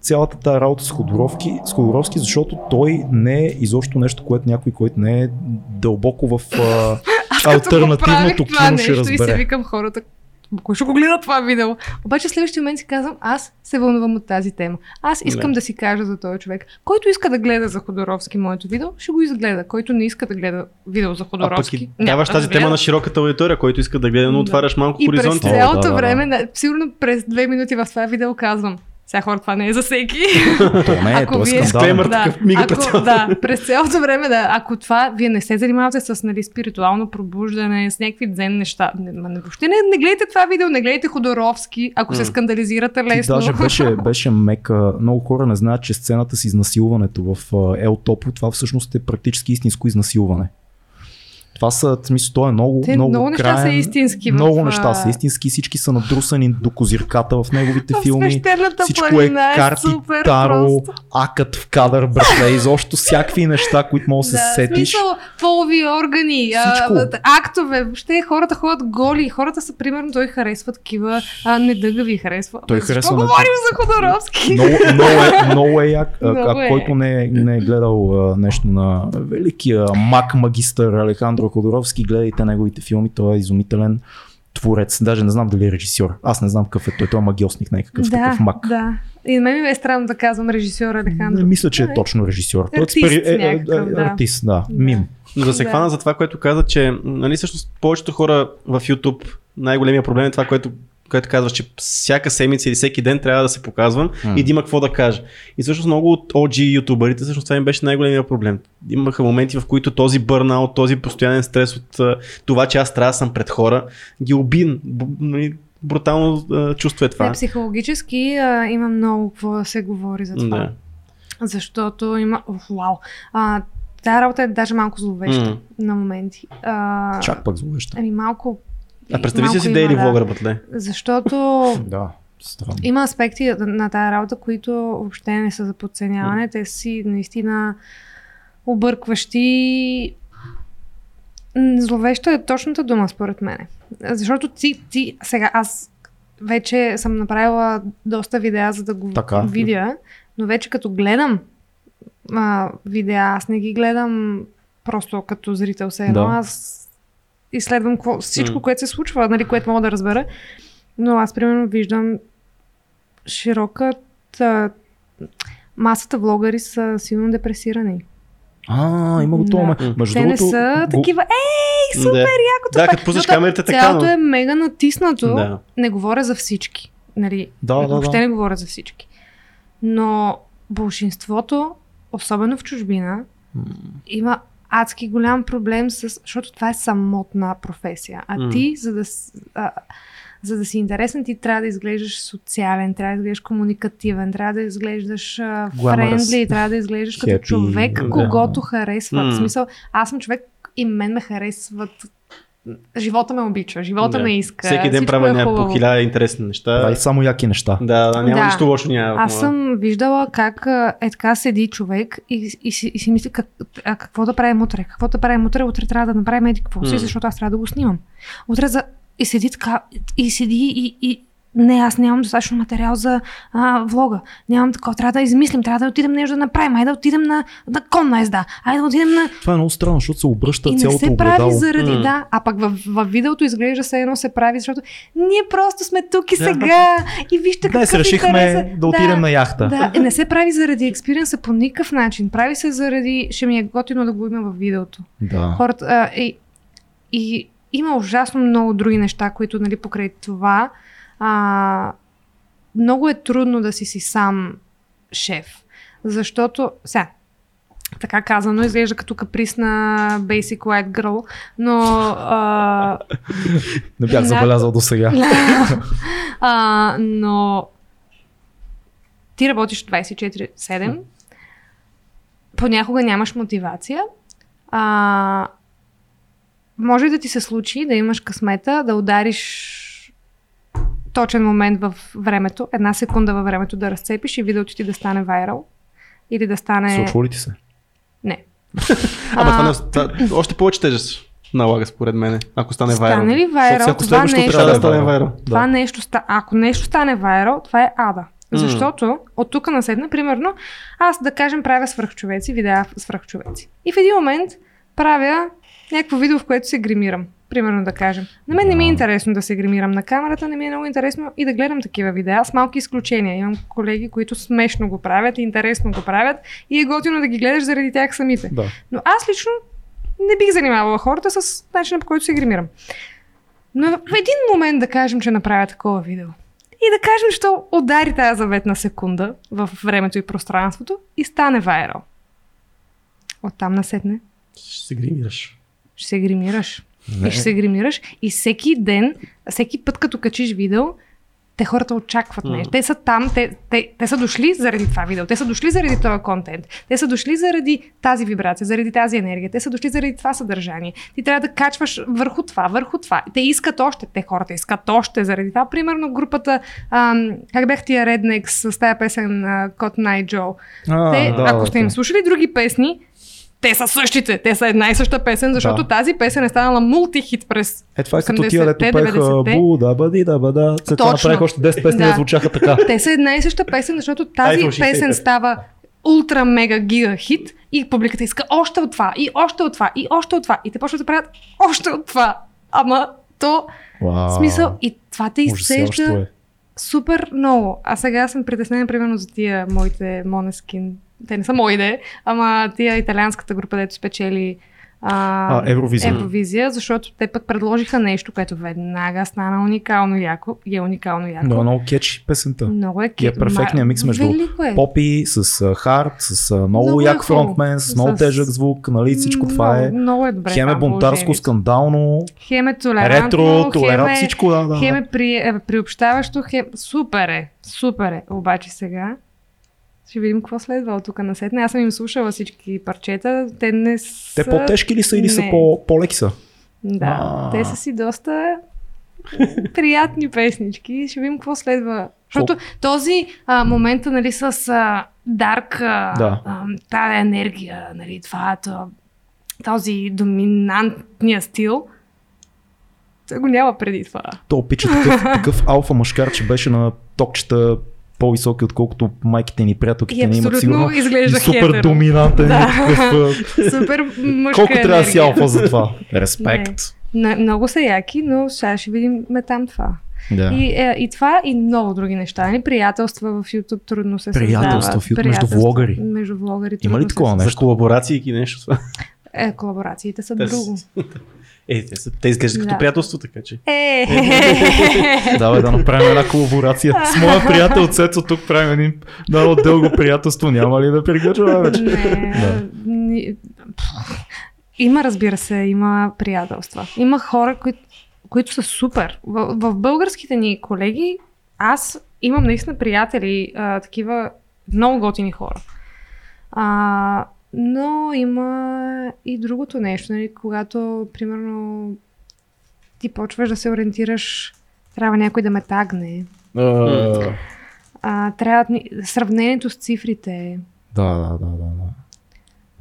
цялата тази работа с Ходоровски, с Ходоровски, защото той не е изобщо нещо, което някой, който не е дълбоко в а, това кино ще нещо и се разбере. викам хората, кой ще го гледа това видео? Обаче в следващия момент си казвам, аз се вълнувам от тази тема. Аз искам Да. да си кажа за този човек. Който иска да гледа за Ходоровски моето видео, ще го изгледа. Който не иска да гледа видео за А пък Ходоровски, и даваш да тази тема на широката аудитория, който иска да гледа, но Да. отваряш малко И през. О, цялото да, да, да. време, да, сигурно през две минути в това видео казвам, сега хора, това не е за всеки. То не е, Ако то е вие-. Дисклеймър. такъв мига през ако, цялото да, през цялото време, да, ако това, вие не се занимавате с нали, спиритуално пробуждане, с някакви дзен неща, не, не, въобще не, не гледайте това видео, не гледайте Ходоровски, ако се скандализирате Ти лесно. даже беше, беше мека. Много хора не знаят, че сцената с изнасилването в Ел Топо, това всъщност е практически истинско изнасилване. Това са, смисъл, то е много, Те, много, много неща краен, са истински. Много неща са истински, всички са надрусани до козирката в неговите в филми. Всичко е планина е карти, супер таро, просто. акът в кадър, братле, изобщо всякакви неща, които може да се сетиш. смисъл, полови органи, Всичко. а, актове, въобще хората ходят голи, хората са примерно, той харесва такива, а, недъгави харесва. Той Защо харесва недъгави. говорим за Ходоровски? Много, много, е, много е як. Много а, е. който не е, не е гледал а, нещо на великия мак магистър Алехандро Ходоровски, гледайте неговите филми, той е изумителен творец. Даже не знам дали е режисьор. Аз не знам какъв е той. Той е магиосник, някакъв да, такъв мак. да. И на мен ми е странно да казвам режисьор Алехандро. Не мисля, че е точно режисьор. Той е, Артист експери- е, е, някакъв, е, да. артист, да. Да. Мим. Но да се Да. хвана за това, което каза, че нали, всъщност повечето хора в YouTube, най-големия проблем е това, което което казваш, че всяка седмица или всеки ден трябва да се показвам М. и да има какво да кажа. И всъщност много от OG ютубърите, всъщност това им беше най-големия проблем. Имаха моменти, в които този бърнаут, този постоянен стрес от това, че аз трябва да съм пред хора, ги уби. Б- нали, брутално чувство е това. Не, психологически а, има много какво да се говори за това. Да. Защото има... Оф, вау. А, тази работа е даже малко зловеща М. на моменти. А, Чак пък зловеща. Ами малко... А представи си си дейли влогър, батле. Защото Да. Странно. има аспекти на тази работа, които въобще не са за подценяване. Те си наистина объркващи. Зловеща е точната дума, според мен. Защото ти, ти сега аз вече съм направила доста видеа, за да го Така. видя, но вече като гледам а, видеа, аз не ги гледам просто като зрител се едно, Да. аз изследвам какво, всичко, М. което се случва, нали, което мога да разбера. Но аз, примерно, виждам широката масата влогари са силно депресирани. А, има го това. Да. Между Те не са го- такива, ей, супер, Да. якото Да, това е». като пуснеш камерите така, Цялото но- е мега натиснато. Да. Не говоря за всички. Нали, Да, да, въобще да. не говоря за всички. Но большинството, особено в чужбина, М. има адски голям проблем с... Защото това е самотна професия. А ти, за да, а, за да си интересен, ти трябва да изглеждаш социален, трябва да изглеждаш комуникативен, трябва да изглеждаш френдли, трябва да изглеждаш като Happy, човек, да. когато харесват. В смисъл, аз съм човек и мен ме харесват. Живота ме обича, живота Да. ме иска. Всеки ден правя е някакво хубаво. хиляда интересни неща. Прави само яки неща. Да, да, няма Да. нищо лошо няма. Аз съм виждала как е така седи човек и, и, си, и си мисли как, а, какво да правим утре, какво да правим утре, утре трябва да направим еди какво си, защото аз трябва да го снимам. Утре за... И седи така, и седи и, и не, аз нямам достатъчно материал за а, влога. Нямам такова. Трябва да измислим, трябва да отидем нещо да направим. Айде да отидем на, на конна езда. Айде да отидем на... Това е много странно, защото се обръща И не цялото се прави огледало. заради, М. да. А пък в, в видеото изглежда се едно се прави, защото ние просто сме тук и сега. И вижте Днес какъв решихме интерес е. да отидем на яхта. Да, не се прави заради експириенса по никакъв начин. Прави се заради, ще ми е готино да го има в видеото. Да. Хората, а, и, и има ужасно много други неща, които, нали, покрай това, а, много е трудно да си си сам шеф. Защото, сега, така казано, изглежда като каприсна basic white girl, но а, Не бях забелязал до сега. а, но ти работиш 24-7, понякога нямаш мотивация, а, може да ти се случи да имаш късмета, да удариш точен момент в времето, една секунда във времето да разцепиш и видеото ти да стане вайрал. Или да стане... Случва ли ти се? Не. Ама това, не, това още повече тежест налага според мен, ако стане вайрал. Стане ли вайрал, всяко това нещо, Трябва да стане вайрал. това нещо, ста- ако нещо стане вайрал, това е ада. Защото от тук наседна, примерно, аз да кажем правя свръхчовеци, видеа свръхчовеци. И в един момент правя някакво видео, в което се гримирам. Примерно да кажем. На мен не ми е интересно да се гримирам на камерата, не ми е много интересно и да гледам такива видеа с малки изключения. Имам колеги, които смешно го правят, интересно го правят и е готино да ги гледаш заради тях самите. Да. Но аз лично не бих занимавала хората с начина по който се гримирам. Но в един момент да кажем, че направя такова видео. И да кажем, че удари тази заветна секунда в времето и пространството и стане вайрал. Оттам насетне Ще се гримираш. ще се гримираш. Не. И ще се гримираш. И всеки ден, всеки път като качиш видео, те хората очакват нещо. Те са там, те, те, те са дошли заради това видео, те са дошли заради този контент, те са дошли заради тази вибрация, заради тази енергия, те са дошли заради това съдържание. Ти трябва да качваш върху това, върху това. Те искат още, те хората искат още заради това. Примерно групата, ам, как бях тия Rednecks с тази песен Joe. А, Те, да, ако сте им слушали други песни, те са същите. Те са една и съща песен, защото Да. тази песен е станала мултихит през Е, това е като 80-те, тия, дето пеха 90-те. Буда, бъди, да, бада. След това Точно. направиха още 10 песни, Да. да звучаха така. Те са една и съща песен, защото тази 65. песен става ултра мега гига хит и публиката иска още от това, и още от това, и още от това. И те почват да правят още от това. Ама то, Вау. смисъл, и това те изцежда е. супер много. А сега съм притеснена, примерно, за тия моите Монескин. Те не са мои, де, ама тия италианската група, дето спечели а, А, Евровизия. Евровизия, защото те пък предложиха нещо, което веднага стана уникално яко. И е уникално яко. Да, много кетчи песента. Много е И е перфектният микс между е. Попи, с хард, с много, Много е як хубаво. фронтмен, с много С- тежък звук, нали, всичко това е. Много, е добре. Хем е бунтарско, скандално, Хем е толерантно, ретро, толерант, е, всичко, да, да. хем е при, е, приобщаващо, хем... Супер е, супер е. Обаче сега ще видим какво следва от тук на сетне. Аз съм им слушала всички парчета. Те не са... Те по-тежки ли са или са Не. по- по-леки са? Да, А. те са си доста приятни песнички. Ще видим какво следва. Защото този а, момента, нали, с а, дарк, а, Да. а, тая енергия, нали, това, то, този доминантния стил, той го няма преди това. То пича такъв, такъв алфа мъжкар, че беше на токчета по-високи, отколкото майките ни, И приятелките ни имат сигурно. изглежда и супер хетеро. доминантен. Да. такъв, Супер мъжка Колко трябва да си алфа за това? Респект. Не, много са яки, но сега ще видим там това. Да. И, е, и това и много други неща. Нали? Приятелства в YouTube трудно се Приятелства в YouTube между влогари. Между влогари Има ли такова нещо? За колаборации и нещо. Е, колаборациите са Те друго. Е, те, са, те изглеждат като Да. приятелство, така че. Е, Давай да направим една колаборация. С моя приятел Цецо тук правим един много дълго приятелство. Няма ли да пригъчваме вече? не, Да. Има, разбира се, има приятелства. Има хора, които, които са супер. В, в българските ни колеги, аз имам наистина приятели, а, такива много готини хора. А, но има и другото нещо, нали, когато, примерно, ти почваш да се ориентираш, трябва някой да ме тагне. А, трябва ни- сравнението с цифрите. Да, да, да, да. да.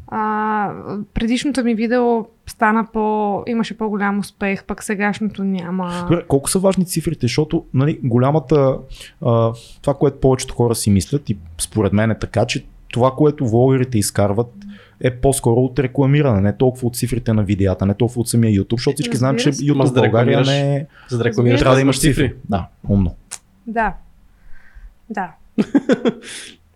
А, предишното ми видео стана по... имаше по-голям успех, пък сегашното няма. Добре, колко са важни цифрите, защото нали, голямата, а, това, което повечето хора си мислят и според мен е така, че това, което влогерите изкарват е по-скоро от рекламиране, не толкова от цифрите на видеята, не толкова от самия YouTube, защото всички знаем, че. YouTube в за да България рекламираш. не е... За да рекламираш, Трябва да имаш цифри. цифри. Да, умно. Да. Да.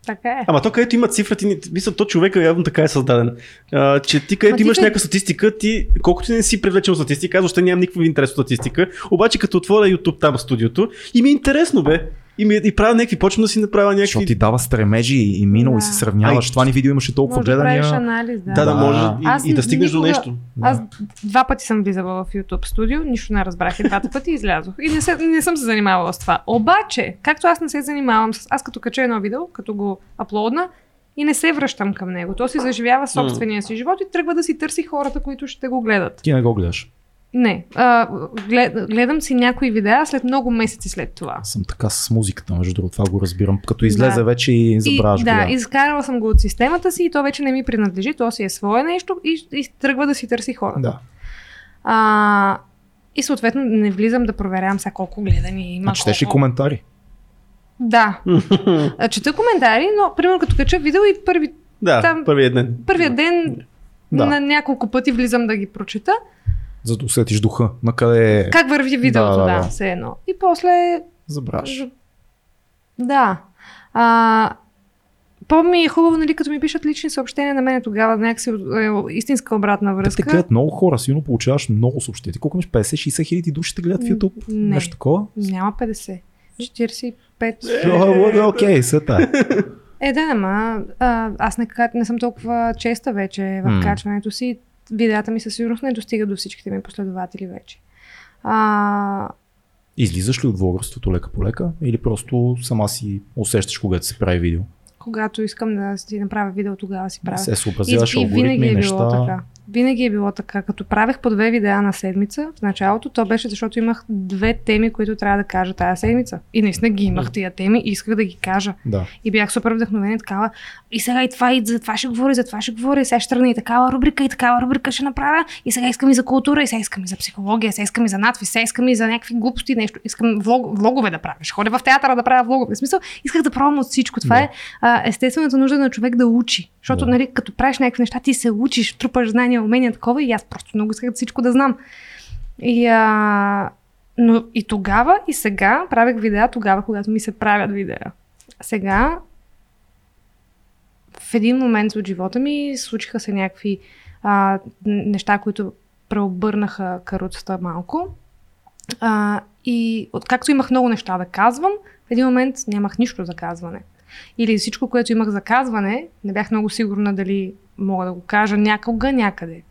така е. Ама то, където има цифра, ти, мисля, то човека явно така е създаден. А, че ти където ти имаш те- някаква статистика, ти, колкото не си привлечен от статистика, аз въобще нямам никакъв интерес от статистика, обаче като отворя YouTube там студиото, и ми е интересно, бе. И, ми, и правя някакви, почвам да си направя някакви... Защото ти дава стремежи и минало Да. и се сравняваш. Ай, Това ни видео имаше толкова Може да гледания. анализ, да. Да, да, Да. може Аз и, и да стигнеш никога- до нещо. Аз два пъти съм влизала в YouTube студио, нищо не разбрах и двата пъти излязох. И не, се, не съм се занимавала с това. Обаче, както аз не се занимавам с... Аз като кача едно видео, като го аплодна, и не се връщам към него. То си заживява собствения си живот и тръгва да си търси хората, които ще го гледат. Ти не го гледаш. Не. А, глед, гледам си някои видеа след много месеци след това. Съм така с музиката, между другото, това го разбирам. Като излезе Да. вече и забравяш и, да, изкарала съм го от системата си и то вече не ми принадлежи, то си е свое нещо и, и тръгва да си търси хората. да. А, и съответно не влизам да проверявам сега колко гледани има. А четеш ли колко... коментари? Да. Чета коментари, но примерно като кача видео и първи, Да, Там- първият ден. първия ден Да. на няколко пъти влизам да ги прочета. За да усетиш духа. На къде е. Как върви видеото, Да, да, да, да, все едно. И после Забраш. Да. А, по-ми е хубаво, нали, като ми пишат лични съобщения на мен тогава, някакси е, истинска обратна Те те връзка. гледат много хора, сигурно получаваш много съобщения. Колко имаш 50-60 хиляди души те гледат в YouTube? Не. Нещо такова? Няма 50. 45. О, о, Окей, сета. Е, да, ама аз не, не съм толкова честа вече в качването си. Видеята ми със сигурност не достигат до всичките ми последователи вече. А, Излизаш ли от влогарството лека по лека или просто сама си усещаш когато се прави видео? Когато искам да си направя видео, тогава си правя. се съобразяваш и, и винаги е неща. било така. Винаги е било така. Като правех по две видеа на седмица в началото, то беше защото имах две теми, които трябва да кажа тази седмица. И наистина ги имах тия теми и исках да ги кажа. Да. И бях супер вдъхновена и такава. И сега и това, и за това ще говоря, и за това ще говоря, и сега ще тръгна и такава рубрика, и такава рубрика ще направя. И сега искам и за култура, и сега искам и за психология, сега искам и за надпис, сега искам и за някакви глупости, нещо. Искам влог, влогове да правя. Ще ходя в театъра да правя влогове. В смисъл, исках да пробвам от всичко. Това Да. е а, естествената нужда на човек да учи. Защото, Да. нали, като правиш някакви неща, ти се учиш, трупаш знания, умения, такова, и аз просто много исках всичко да знам. И, а, но и тогава, и сега правех видеа тогава, когато ми се правят видеа. Сега в един момент от живота ми случиха се някакви а, неща, които преобърнаха каруцата малко. А, и откакто имах много неща да казвам, в един момент нямах нищо за казване. Или всичко, което имах за казване, не бях много сигурна дали мога да го кажа някога, някъде.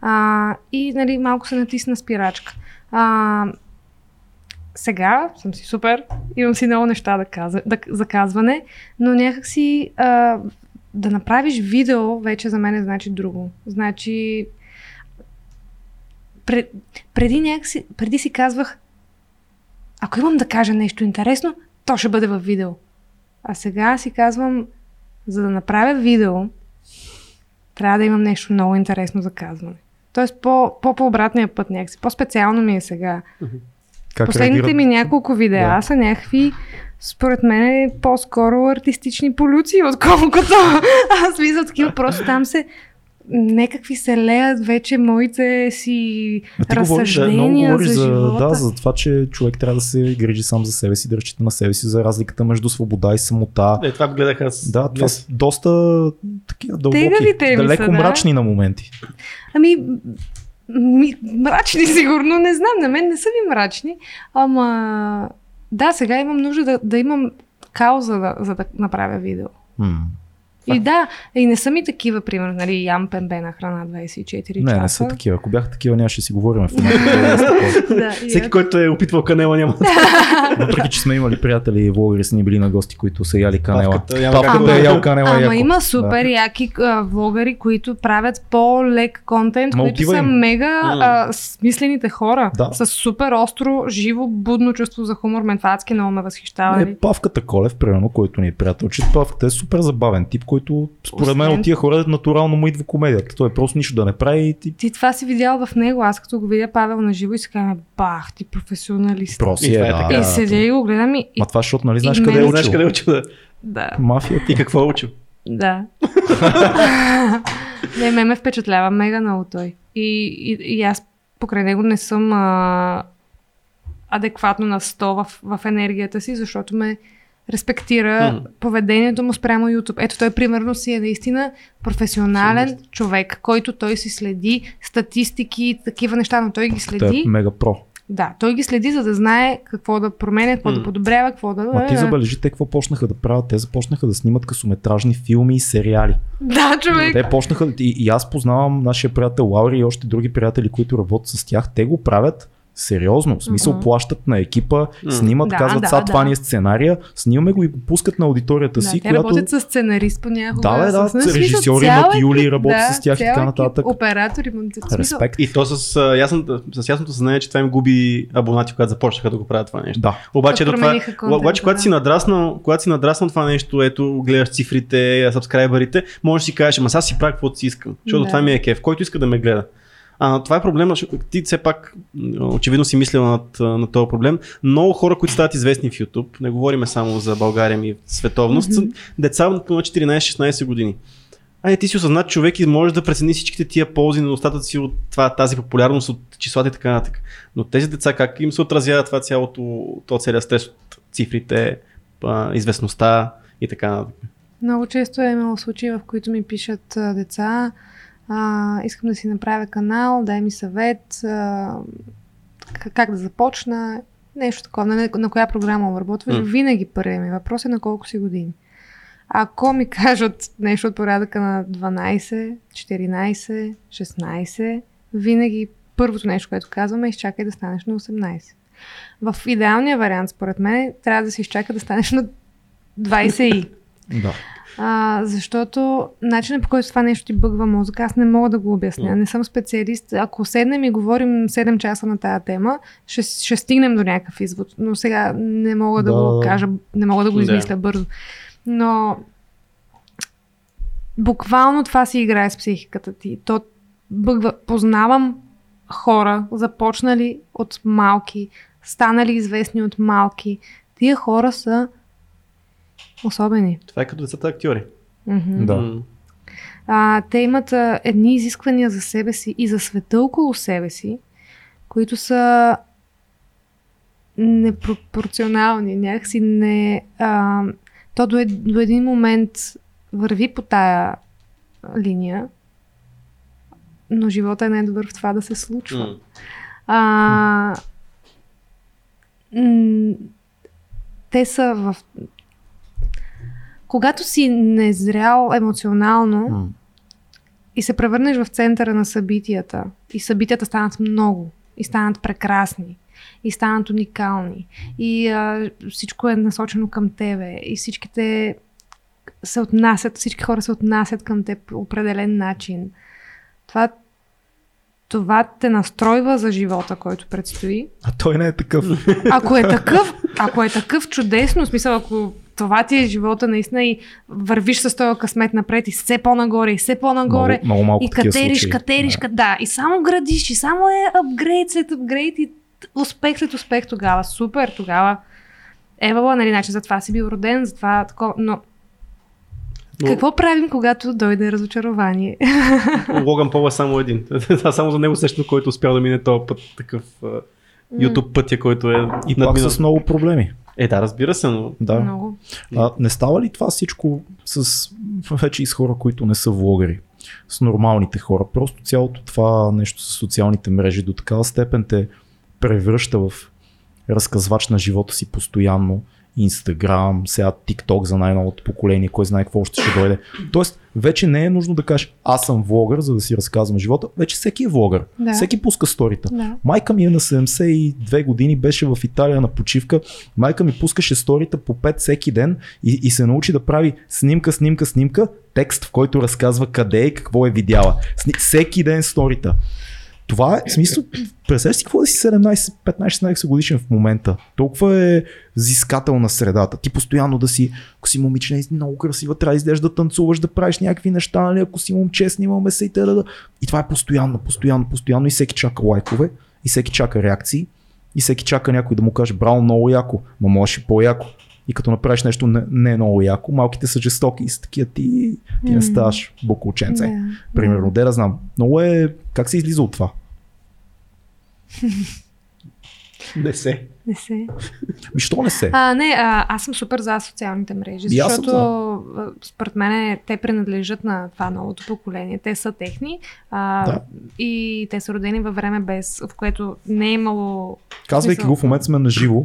А, и нали, малко се натисна спирачка. А, сега съм си супер, имам си много неща да каза, да, за казване, но някакси а, да направиш видео вече за мен значи друго. Значи пред, преди, някакси, преди си казвах, ако имам да кажа нещо интересно, то ще бъде във видео. А сега си казвам, за да направя видео, трябва да имам нещо много интересно за казване. Тоест по, по, по обратния път някакси. По-специално ми е сега. Как Последните реагират? ми няколко видеа Да. са някакви, според мен, по-скоро артистични полюции, отколкото аз мисля такива. Просто там се някакви се леят вече моите си А ти говориш, много разсъждения говориш за, за, живота. да, за това, че човек трябва да се грижи сам за себе си, да разчита на себе си, за разликата между свобода и самота. Е, това гледах аз. Да, това са доста такива дълбоки, далеко са, да. мрачни на моменти. Ами, ми, мрачни сигурно, не знам, на мен не са ми мрачни, ама да, сега имам нужда да, да имам кауза, да, за да направя видео. М. И да, и не са ми такива, примерно, нали, ям пембе на храна 24 Не, часа. не са такива. Ако бяха такива, нямаше да си говорим в момента. да, и Всеки, който е опитвал канела, няма. Въпреки, че сме имали приятели и влогъри, са ни били на гости, които са яли канела. Павката, да- е ял канела Ама има супер Да. яки а, влогари, които правят по-лек контент, които са мега смислените хора. Да. С супер остро, живо, будно чувство за хумор. Мен това адски много ме възхищава. нали? Е, Павката Колев, примерно, който ни е приятел, че Павката е супер забавен тип, който според мен от тия хора натурално му идва комедията. Той е просто нищо да не прави и ти Ти това си видял в него. Аз като го видя Павел на живо и си казвам, бах, ти професионалист. просто И е, е да. И седя и го гледам и... Ма това, защото нали знаеш и къде е Знаеш учил. къде е учил да. да, Мафията. И какво е учил? да. не, ме ме впечатлява мега много той. И, и, и аз покрай него не съм а, адекватно на 100 в, в енергията си, защото ме респектира Мгм. поведението му спрямо YouTube. Ето той примерно си е наистина професионален човек, който той си следи статистики, такива неща, но той ги следи. е мега про. Да, той ги следи, за да знае какво да променя, какво да М. подобрява, какво да... Ма ти забележи те какво почнаха да правят. Те започнаха да снимат късометражни филми и сериали. Да, човек. Те почнаха, и, и аз познавам нашия приятел Лаури и още други приятели, които работят с тях. Те го правят сериозно. В смисъл Мгм. плащат на екипа, М. снимат, Да, казват, да, сега това да. ни е сценария, снимаме го и го пускат на аудиторията Да, си, те която... работят с сценарист понякога. Да, бе, да, с, смисъл, режисьори цял имат Юли, работи да, с тях и така нататък. Оператори, Респект. И то с, а, ясното, с ясното съзнание, че това им губи абонати, когато започнаха да го правят това нещо. Да. Обаче, ето това, контента, обаче когато, да. си надраснал, когато си надраснал това нещо, ето гледаш цифрите, сабскрайбърите, можеш да си кажеш, ама сега си правя каквото си искам, защото Да. това ми е кеф, който иска да ме гледа. А, това е проблема, ти все пак очевидно си мислил над, на този проблем. Много хора, които стават известни в YouTube, не говориме само за България ми световност, mm-hmm. деца на 14-16 години. Ай, ти си осъзнат човек и можеш да прецени всичките тия ползи на остатъци от това, тази популярност от числата и така нататък. Но тези деца как им се отразява това цялото, то целият стрес от цифрите, известността и така нататък. Много често е имало случаи, в които ми пишат деца, а, искам да си направя канал, дай ми съвет, а, как да започна, нещо такова, на, на коя програма обработваш. Mm. Винаги първият ми въпрос е на колко си години. Ако ми кажат нещо от порядъка на 12, 14, 16, винаги първото нещо, което казваме е изчакай да станеш на 18. В идеалния вариант, според мен, трябва да се изчака да станеш на 20 и. Да. А, защото начинът по който това нещо ти бъгва мозъка, аз не мога да го обясня. Не съм специалист. Ако седнем и говорим 7 часа на тази тема, ще, ще стигнем до някакъв извод. Но сега не мога да, Да. го кажа, не мога да го Да. измисля бързо. Но буквално това си играе с психиката ти. То бъгва. Познавам хора, започнали от малки, станали известни от малки. Тия хора са особени. Това е като децата актьори. Мгм. Да. А, те имат а, едни изисквания за себе си и за света около себе си, които са непропорционални, някакси не... А, то до, ед, до един момент върви по тая линия, но живота е най-добър в това да се случва. М. А, м, те са в. Когато си незрял емоционално М. и се превърнеш в центъра на събитията, и събитията станат много, и станат прекрасни, и станат уникални, и а, всичко е насочено към тебе, и всичките се отнасят, всички хора се отнасят към теб по определен начин. Това, това те настройва за живота, който предстои. А той не е такъв. Ако е такъв, ако е такъв чудесно, смисъл, ако това ти е живота наистина и вървиш с този късмет напред и все по-нагоре, и все по-нагоре, Много, много малко и катериш, случаи. катериш, да. да, и само градиш, и само е апгрейд след апгрейд и успех след успех тогава. Супер, тогава. Евала, нали, значи за това си бил роден, за това такова, но Но какво правим, когато дойде разочарование? Логан Пол е само един. Това само за него сещам, който успял да мине този път, такъв YouTube пътя, който е И пак надминал. с много проблеми. Е, да, разбира се, но Да. Много. А, не става ли това всичко с вече и с хора, които не са влогъри? С нормалните хора. Просто цялото това нещо с социалните мрежи до такава степен те превръща в разказвач на живота си постоянно. Инстаграм, сега TikTok за най-новото поколение, кой знае какво още ще дойде. Тоест, вече не е нужно да кажеш аз съм влогър, за да си разказвам живота. Вече всеки е влогър. Да. Всеки пуска сторита. Да. Майка ми е на 72 години, беше в Италия на почивка. Майка ми пускаше сторита по 5 всеки ден и, и се научи да прави снимка, снимка, снимка, текст, в който разказва къде и какво е видяла. Всеки ден сторита. Това е, смисъл, представяш си какво да си 17, 15, 16 годишен в момента. Толкова е взискател на средата. Ти постоянно да си, ако си момиче, не, много красива, трябва да излезеш да танцуваш, да правиш някакви неща, нали? ако си момче, снимаме се и т.д. И това е постоянно, постоянно, постоянно и всеки чака лайкове, и всеки чака реакции, и всеки чака някой да му каже, браво, много яко, ма можеш и по-яко. И като направиш нещо не, не много яко, малките са жестоки и са такива ти, ти не ставаш буклученце. Да. Примерно, де да знам. Много е, как се излиза от това? не се. Не се. Ми, що не се? А, не, а, аз съм супер за социалните мрежи, защото а, според мен те принадлежат на това новото поколение. Те са техни а, Да. и те са родени във време без, в което не е имало... Казвайки смисъл- го, в момента сме на живо,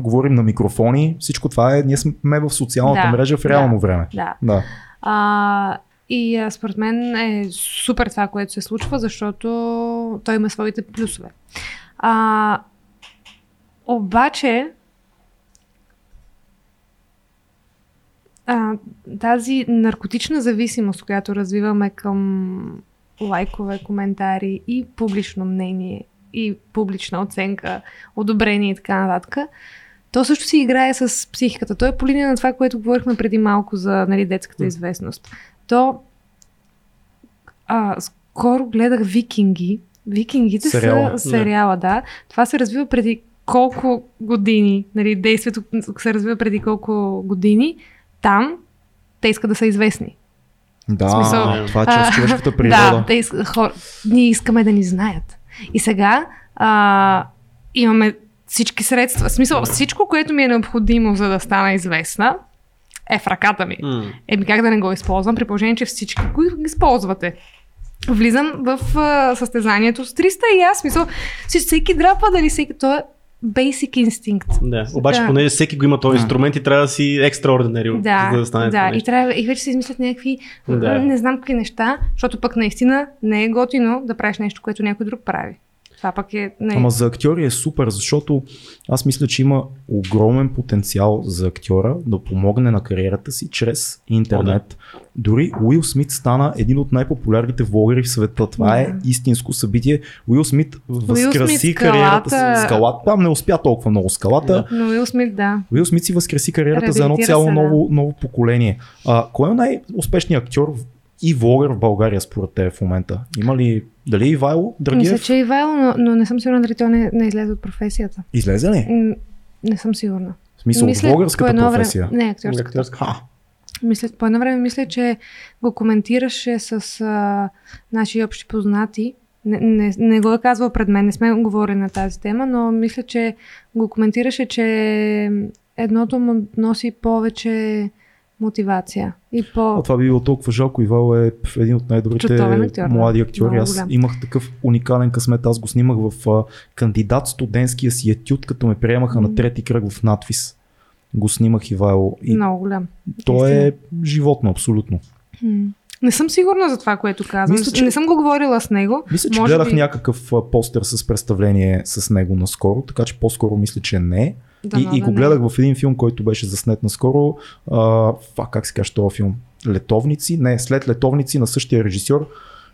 говорим на микрофони, всичко това е, ние сме в социалната Да, мрежа в реално да. време. Да. Да. А, и а, според мен е супер това, което се случва, защото той има своите плюсове. А, обаче, а, тази наркотична зависимост, която развиваме към лайкове, коментари и публично мнение и публична оценка, одобрение и така нататък, то също си играе с психиката. То е по линия на това, което говорихме преди малко за нали, детската известност. То а, скоро гледах Викинги. Викингите Сериала. са сериала, да. Това се развива преди колко години, нали, действието се развива преди колко години. Там те искат да са известни. Да, смисъл, това е част човешката Да, природа. те иска, хор... ние искаме да ни знаят. И сега а, имаме всички средства. В смисъл, всичко, което ми е необходимо, за да стана известна, е в ръката ми. М. Еми как да не го използвам, при положение, че всички го използвате. Влизам в а, състезанието с 300 и аз, смисъл, всеки драпа, дали всеки, то е basic инстинкт. Да. Обаче, Да. понеже всеки го има този инструмент и трябва да си екстраординари, Да, за да стане да. И, трябва, и вече се измислят някакви, Да. не знам какви неща, защото пък наистина не е готино да правиш нещо, което някой друг прави. Това пък е... Не... Ама за актьори е супер, защото аз мисля, че има огромен потенциал за актьора да помогне на кариерата си чрез интернет. Дори Уил Смит стана един от най-популярните влогъри в света. Това е Да. истинско събитие. Уил Смит възкраси Смит кариерата си. скалата- Скалата. Там не успя толкова много скалата. Но Уил Смит, да. Уил Смит си възкраси кариерата за едно цяло се, да. ново, ново поколение. А, кой е най-успешният актьор и влогър в България според те в момента? Има ли, дали Ивайло Драгиев? Мисля, че е Ивайло, но, но не съм сигурна дали той не, не излезе от професията. Излезе ли? М, Не съм сигурна. В смисъл от Мисля, българската по едно професия. Време, не, актьорската. Актьорска. Ха, Мисля, по едно време мисля, че го коментираше с а, наши общи познати. Не, не, не го е казвал пред мен, не сме говорили на тази тема, но мисля, че го коментираше, че едното му носи повече мотивация. И по... А това би било толкова жалко. Ивал е един от най-добрите актьор, млади актьори. Аз имах такъв уникален късмет. Аз го снимах в а, кандидат студентския си етюд, като ме приемаха на Мгм. трети кръг в надвис. Го снимах Ивайло. И Много голям. то е животно, абсолютно. М. Не съм сигурна за това, което казвам. Мисля, че- Не съм го говорила с него. Мисля, че Може гледах би- някакъв постер с представление с него наскоро, така че по-скоро мисля, че не. Да, и, и го гледах в един филм, който беше заснет наскоро. А, фа, как се казва този филм? Летовници? Не, след Летовници на същия режисьор.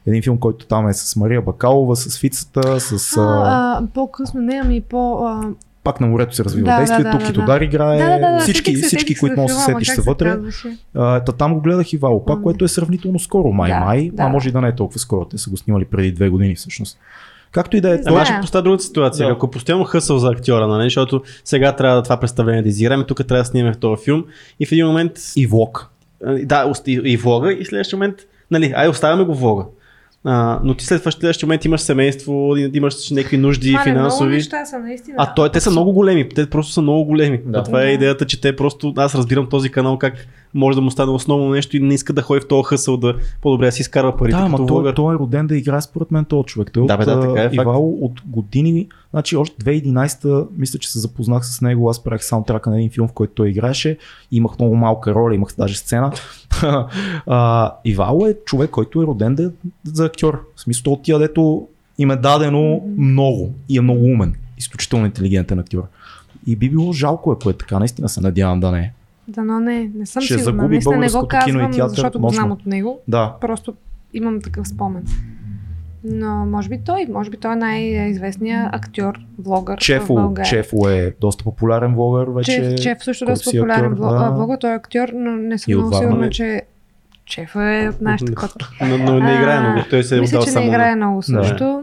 Един филм, който там е с Мария Бакалова, с Фицата, с... А, А, по-късно, не, ами по... А, пак на морето се развива Да, да, действието, да, да, Китодар играе, да, да, да, всички, се, всички които могат да се сетиш са вътре. А, та там го гледах и Вало, пак, което е сравнително скоро, май, Да, май, да. а може и да не е толкова скоро, те са го снимали преди две години всъщност. Както и да е, Ама ще поставя другата ситуация. Да. Ако постоянно хъсъл за актьора, нали? защото сега трябва да това представление да изиграме, тук трябва да снимем в този филм и в един момент и влог. а, да, и, и влога и в следващия момент, нали, ай оставяме го влога. А, но ти след това в следващия момент имаш семейство, имаш някакви нужди Мале, Много финансови. неща са, наистина. А той, те са много големи, те просто са много големи. Да. Да. Това е идеята, че те просто, аз разбирам този канал как може да му стане основно нещо и не иска да ходи в този хъсъл да по-добре да си изкарва парите Да, като ама той, той е роден да играе според мен този човек. Той Да, от, бе, да, така е факт. Ивало от години, значи още 2011 мисля, че се запознах с него, аз правих саундтрака на един филм, в който той играеше, имах много малка роля, имах даже сцена. а, Ивало е човек, който е роден да, за актьор. В смисъл от тия, дето им е дадено много и е много умен. Изключително интелигентен актьор. И би било жалко, ако е така, наистина се надявам да не е. Дано не, не съм Ще сигурна. загуби Наистина не го българското кино и казвам, театър защото го мощно. знам от него. Да, Просто имам такъв спомен. Но може би той, може би той е най-известният актьор, влогър в Чефо, България. Чефо е доста популярен влогър вече. Чеф, Чеф също е доста си популярен актьор, влог, да. влогър, той е актьор, но не съм много сигурна, че Чеф е от нашите котки. Но, но не играе много, той се е Мисля, отдал че само не на- играе много също.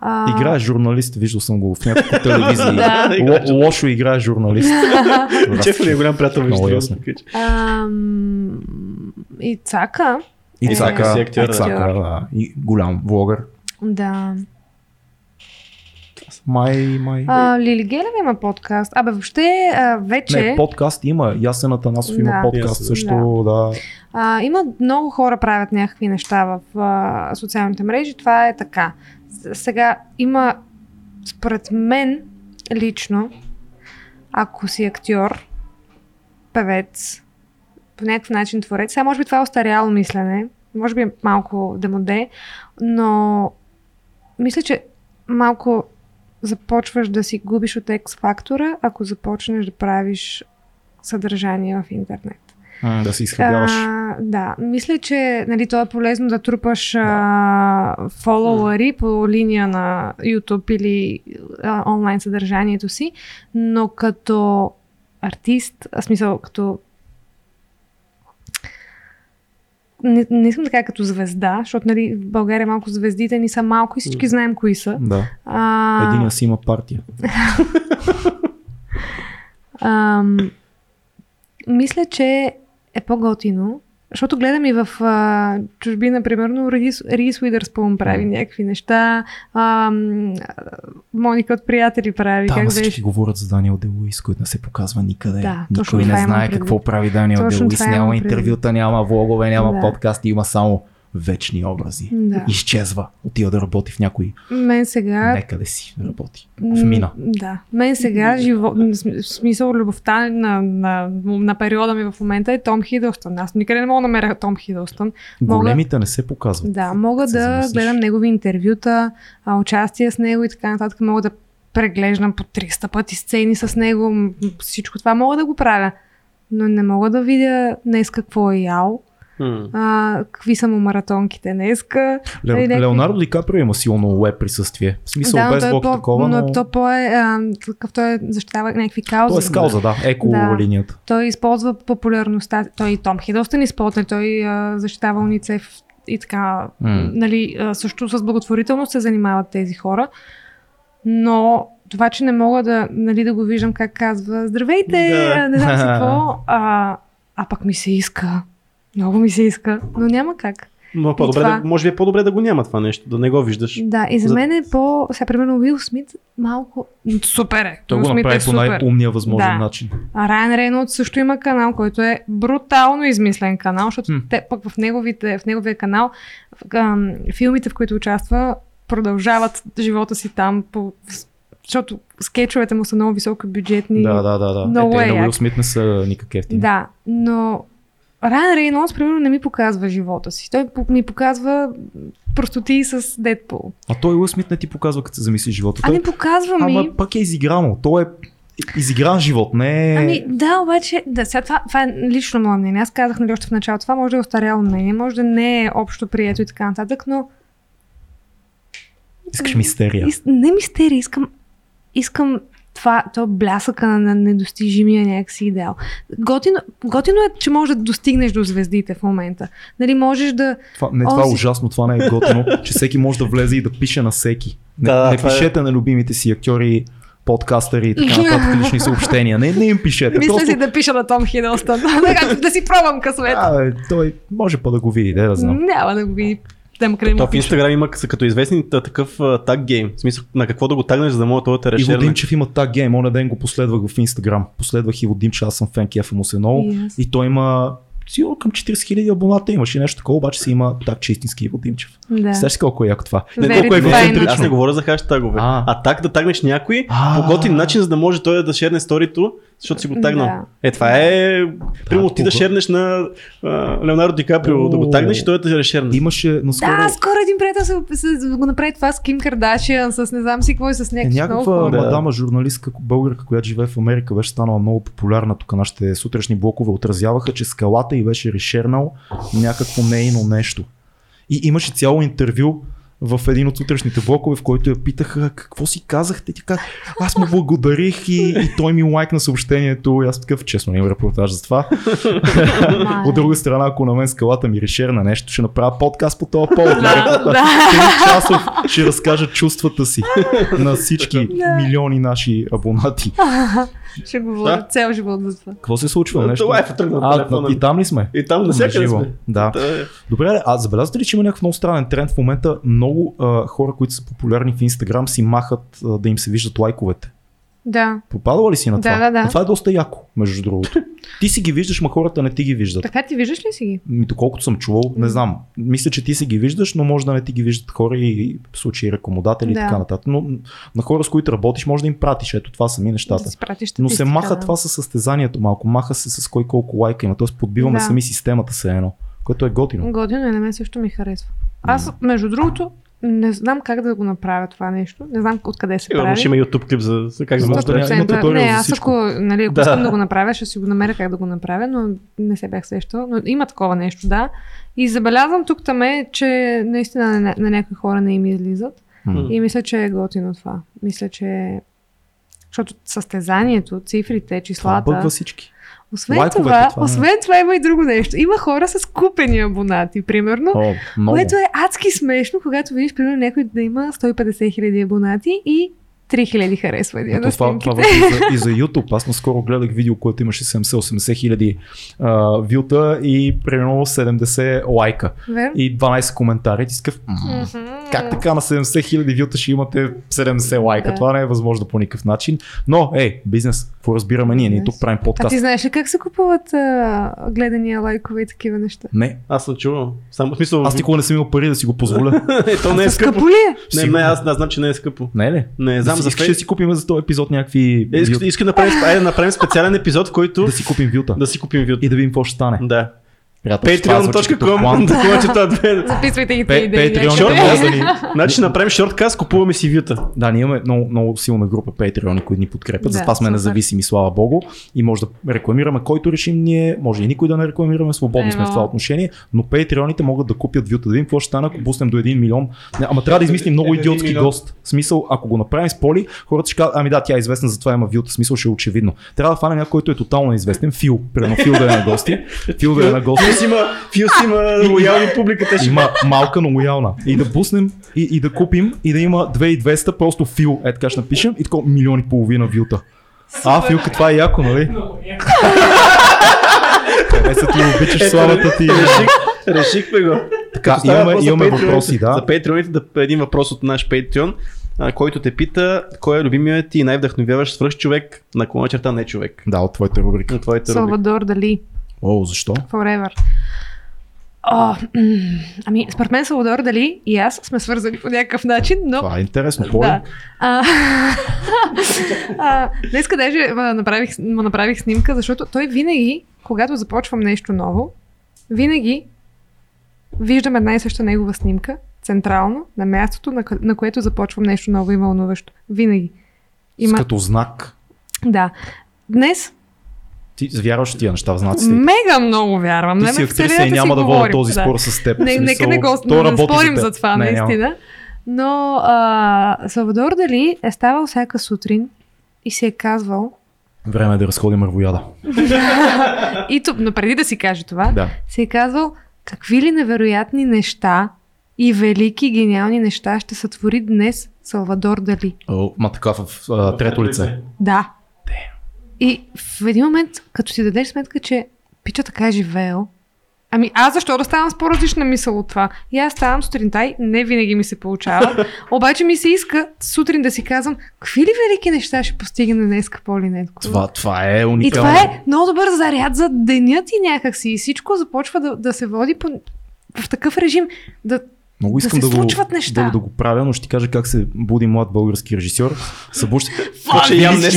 А, Играе журналист, виждал съм го в няколко телевизии. Да. Ло, лошо играе журналист. Чеф ли е голям приятел между другото, ясно. така че. Ам, и Цака, И Е, актьор, да. Цака, да. И голям влогър. да. Май, май. А, Лили Гелева има подкаст. Абе, въобще а, вече... Не, подкаст има. Ясен Атанасов има Да. подкаст Ясен, също, да. А, има много хора правят някакви неща в а, социалните мрежи. Това е така. Сега има, според мен, лично, ако си актьор, певец, по някакъв начин творец, сега може би това е остаряло мислене, може би малко демоде, но мисля, че малко започваш да си губиш от X-фактора, ако започнеш да правиш съдържание в интернет. М, Да се изхабяваш. А, да, мисля, че нали, то е полезно да трупаш а, фолуари по линия на YouTube или а, онлайн съдържанието си, но като артист, а смисъл като не, не искам да кажа като звезда, защото нали, в България малко звездите ни са малко и всички знаем кои са. Да. А, Единия си има партия. Ам, мисля, че е по-готино защото гледам и в а, чужбина, примерно, Рис, Рис Уидърспун прави някакви неща, а, Моника от приятели прави. Там как всички беше? говорят за Даниел Делуис, който не се показва никъде. Да, Никой не знае какво прави Даниел Делуис. Няма интервюта, няма влогове, няма Да. подкасти, има само вечни образи. Да. Изчезва. Отива да работи в някой. Мен сега Некъде си работи. В мина. Да. Мен сега живо... в см- в смисъл любовта на, на, на периода ми в момента е Том Хидълстън. Аз никъде не мога да намеря Том Хидълстън. Мога- Големите не се показват. Да, мога да замислиш. гледам негови интервюта, а, участия с него и така нататък. Мога да преглеждам по 300 пъти сцени с него. Всичко това мога да го правя. Но не мога да видя днес какво е ял, М. а, какви са му маратонките днеска. Ле, Нали, някакви- Леонардо Ди Каприо има силно веб присъствие. В смисъл но без той е блок по, такова, но... но то по е, а, такъв той е защитава някакви каузи. То е с кауза, да. Еко Да. линията. Той използва популярността. Той и Том Хидълстън използва, той а, защитава уницев и така. М. Нали, а, също с благотворителност се занимават тези хора. Но това, че не мога да, нали, да го виждам как казва Здравейте, Да. не знам си какво, а, а пък ми се иска. Много ми се иска, но няма как. Но по-добре, това- да, може би е по-добре да го няма това нещо, да не го виждаш. Да, и за За- мен е по... Сега, примерно, Уил Смит малко... Супер е. Той го направи е по най-умния възможен Да. начин. А Райан Рейнолдс също има канал, който е брутално измислен канал, защото Хм. те пък в, неговите, в неговия канал в, ам, филмите, в които участва, продължават живота си там, по, защото скетчовете му са много високобюджетни. Да, да, да. да. Много е, е те на. Уил Смит не са никак ефтини. Да, но Райан Рейнолдс, примерно, не ми показва живота си. Той ми показва простоти с Дедпул. А той Уил Смит не ти показва, като се замисли живота. Ами Той... показва ми... Ама пак е изиграно. Той е изигран живот, не е... Ами да, обаче, да, сега това, това е лично мое мнение. Аз казах нали още в началото, това може да е остаряло мнение, може да не е общо прието и така нататък, но Искаш мистерия. Ис... Не мистерия, искам, искам това, то блясъка на, недостижимия някакси идеал. Готино, готино е, че можеш да достигнеш до звездите в момента. Нали, можеш да... Това, не, това е ужасно, това не е готино, че всеки може да влезе и да пише на всеки. Не, Да, не това е- пишете на любимите си актьори, подкастъри и така нататък лични съобщения. Не, не им пишете. Мисля Просто... си да пиша на Том Хидълстън. да, да си пробвам късмет. А, той може па да го види, да, да знам. Няма да го види. Там къде То в. Инстаграм има са като известни та- такъв таг гейм. В смисъл на какво да го тагнеш, за да може това да те Иво. Димчев има таг гейм, оня ден го последвах в Инстаграм. Последвах Иво Димчев, аз съм фен, кефа му се много. И той има сигурно към 40 000 абоната имаше нещо такова, обаче си има так, че истински Иво Димчев. Да. Си колко е яко това. Не, Very колко е. Аз не говоря за хаштагове. А. А, так да тагнеш някой А. по готин начин, за да може той да шерне сторито, защото си го тагнал. Да. Е, това е... Примерно ти да шернеш на а, Леонардо Ди Каприо, да го тагнеш и той да решерне. Имаше наскоро Да, скоро един приятел се, се, го направи това с Ким Кардашиан, с не знам си какво и с е, някакви много някаква. Да. мадама журналистка, българка, която живее в Америка, беше станала много популярна. Тук нашите сутрешни блокове отразяваха, че скалата и беше решернал някакво нейно нещо. И имаше цяло интервю в един от сутрешните блокове, в който я питаха какво си казахте. Тя каза, аз му благодарих и, и той ми лайкна съобщението. И аз такъв, честно, имам репортаж за това. От друга страна, ако на мен скалата ми решер на нещо, ще направя подкаст по този повод. Три часов ще разкажа чувствата си на всички милиони наши абонати. Ще говоря Да. цял живот за това. Какво се случва? Нещо? Това е тръгна на А, телефона. и там ли сме? И там навсякъде сме. Да. Е. Добре, а забелязвате ли, че има някакъв много странен тренд в момента? Много а, хора, които са популярни в Инстаграм, си махат а, да им се виждат лайковете. Да. Попадала ли си на Да, това? да, да. А това е доста яко, между другото. ти си ги виждаш, ма хората не ти ги виждат. Така ти виждаш ли си ги? Ми, доколкото съм чувал, не знам. Мисля, че ти си ги виждаш, но може да не ти ги виждат хора и в случаи рекомодатели и Да. така нататък. Но на хора, с които работиш, може да им пратиш. Ето това са ми нещата. Да пратиш Но се маха да. това със състезанието малко. Маха се с кой колко лайка има. Тоест подбиваме Да. сами системата се едно. Което е готино. Годино и на мен също ми харесва. Аз, между другото, не знам как да го направя това нещо. Не знам откъде се Сигурно прави. ще има YouTube клип за, за как да Може да има 100%. туториал Не, за аз ако, нали, ако Да. искам да го направя, ще си го намеря как да го направя, но не се бях сещала. Но има такова нещо, да. И забелязвам тук там е, че наистина на, на някои хора не им излизат. М. И мисля, че е готино това. Мисля, че защото състезанието, цифрите, Това числата. бъгва всички. Освен Лайковете, това, това е. освен това има и друго нещо. Има хора с купени абонати, примерно. О, много. Което е адски смешно, когато видиш, примерно, някой да има 150 хиляди абонати и 3000 харесвания Ето на това, това и, за, и за YouTube. Аз наскоро гледах видео, което имаше 70-80 хиляди а, вюта и примерно 70 лайка Верно? и 12 коментари. Ти си такъв, «М, Мгм. Как така на 70 хиляди вюта ще имате 70 лайка? Да. Това не е възможно по никакъв начин. Но, ей, бизнес, какво разбираме ние? Ние тук правим А подкаст. ти знаеш ли как се купуват а, гледания, лайкове и такива неща? Не, Аз съм чувал. Само смисъл. аз никога не съм имал пари да си го позволя. е, то не е А скъпо. скъпо ли е? Не, не, аз, аз знам, че не е скъпо. Не е ли? Не, знам за искаш да си купим за този епизод някакви... Е, Искам, да, направим, айде да направим специален епизод, в който да си купим вюта. да си купим вют. И да видим какво ще стане. Да. Patreon.com две. Записвайте ги тези идеи. Да ни... Значи направим шорткаст, купуваме си вюта. Да, ние имаме много, много силна група Patreon, които ни подкрепят, Да, затова сме супер. независими, слава богу. И може да рекламираме който решим ние, може и никой да не рекламираме, свободни сме в това отношение, но Patreoните могат да купят вюта, да видим какво ще стане, ако пуснем до 1 милион. Ама трябва да измислим много Един идиотски гост. Смисъл, ако го направим с Поли, хората ще кажат, ами да, тя е известна, затова има вюта, смисъл ще е очевидно. Трябва да фанем някой, който е тотално неизвестен, Фил, примерно Фил да е на гости, Фил да е на гости. Фил си има, Фил си има лоялни публика, те ще Има малка, но лоялна. И да пуснем и, и да купим и да има 2200, просто фил, е така ще напишем и такова милиони и половина вюта. А, Филка, това е яко, нали? Хареса ти, обичаш славата ти. Реших, решихме го. Така, Като имаме, имаме въпроси, да. За Patreon-ите да един въпрос от наш Patreon, а, който те пита кой е любимият ти и най-вдъхновяващ свръх човек на клона черта не човек. Да, от твоята рубрика. На твоите рубрики. Салвадор Дали. О, защо? Forever. О, м, ами, според мен Салвадор Дали и аз сме свързани по някакъв начин, но... Това е интересно. Поли? Да. А, а, днеска даже а, направих, му направих снимка, защото той винаги, когато започвам нещо ново, винаги виждам една и съща негова снимка, централно, на мястото, на, на което започвам нещо ново и вълнуващо. Винаги. С като знак. Да. Днес Ти вярваш тия неща в знаците. мега много вярвам. Ти Не, си актриса и няма да водя този да. спор с теб. Не, нека не го не, не спорим теб. за това, Не, няма. наистина. Но а, Салвадор Дали е ставал всяка сутрин и си е казвал, Време е да разходим мървояда. и тук, но преди да си каже това, Да. си е казвал какви ли невероятни неща и велики, гениални неща ще сътвори днес Салвадор Дали. О, ма така в а, трето лице. Да. И в един момент, като си дадеш сметка, че пича така е живеел, ами аз защо да ставам с по-различна мисъл от това? И аз ставам сутринта и не винаги ми се получава, обаче ми се иска сутрин да си казвам, какви ли велики неща ще постигне днес Поли Недко? Това, това е И уникално. това е много добър заряд за денят и някакси. И всичко започва да, да се води по, в такъв режим. Да, Много да искам се да, го, неща. да, да го правя, но ще ти кажа как се буди млад български режисьор. Събужда. Какво ще ям днес?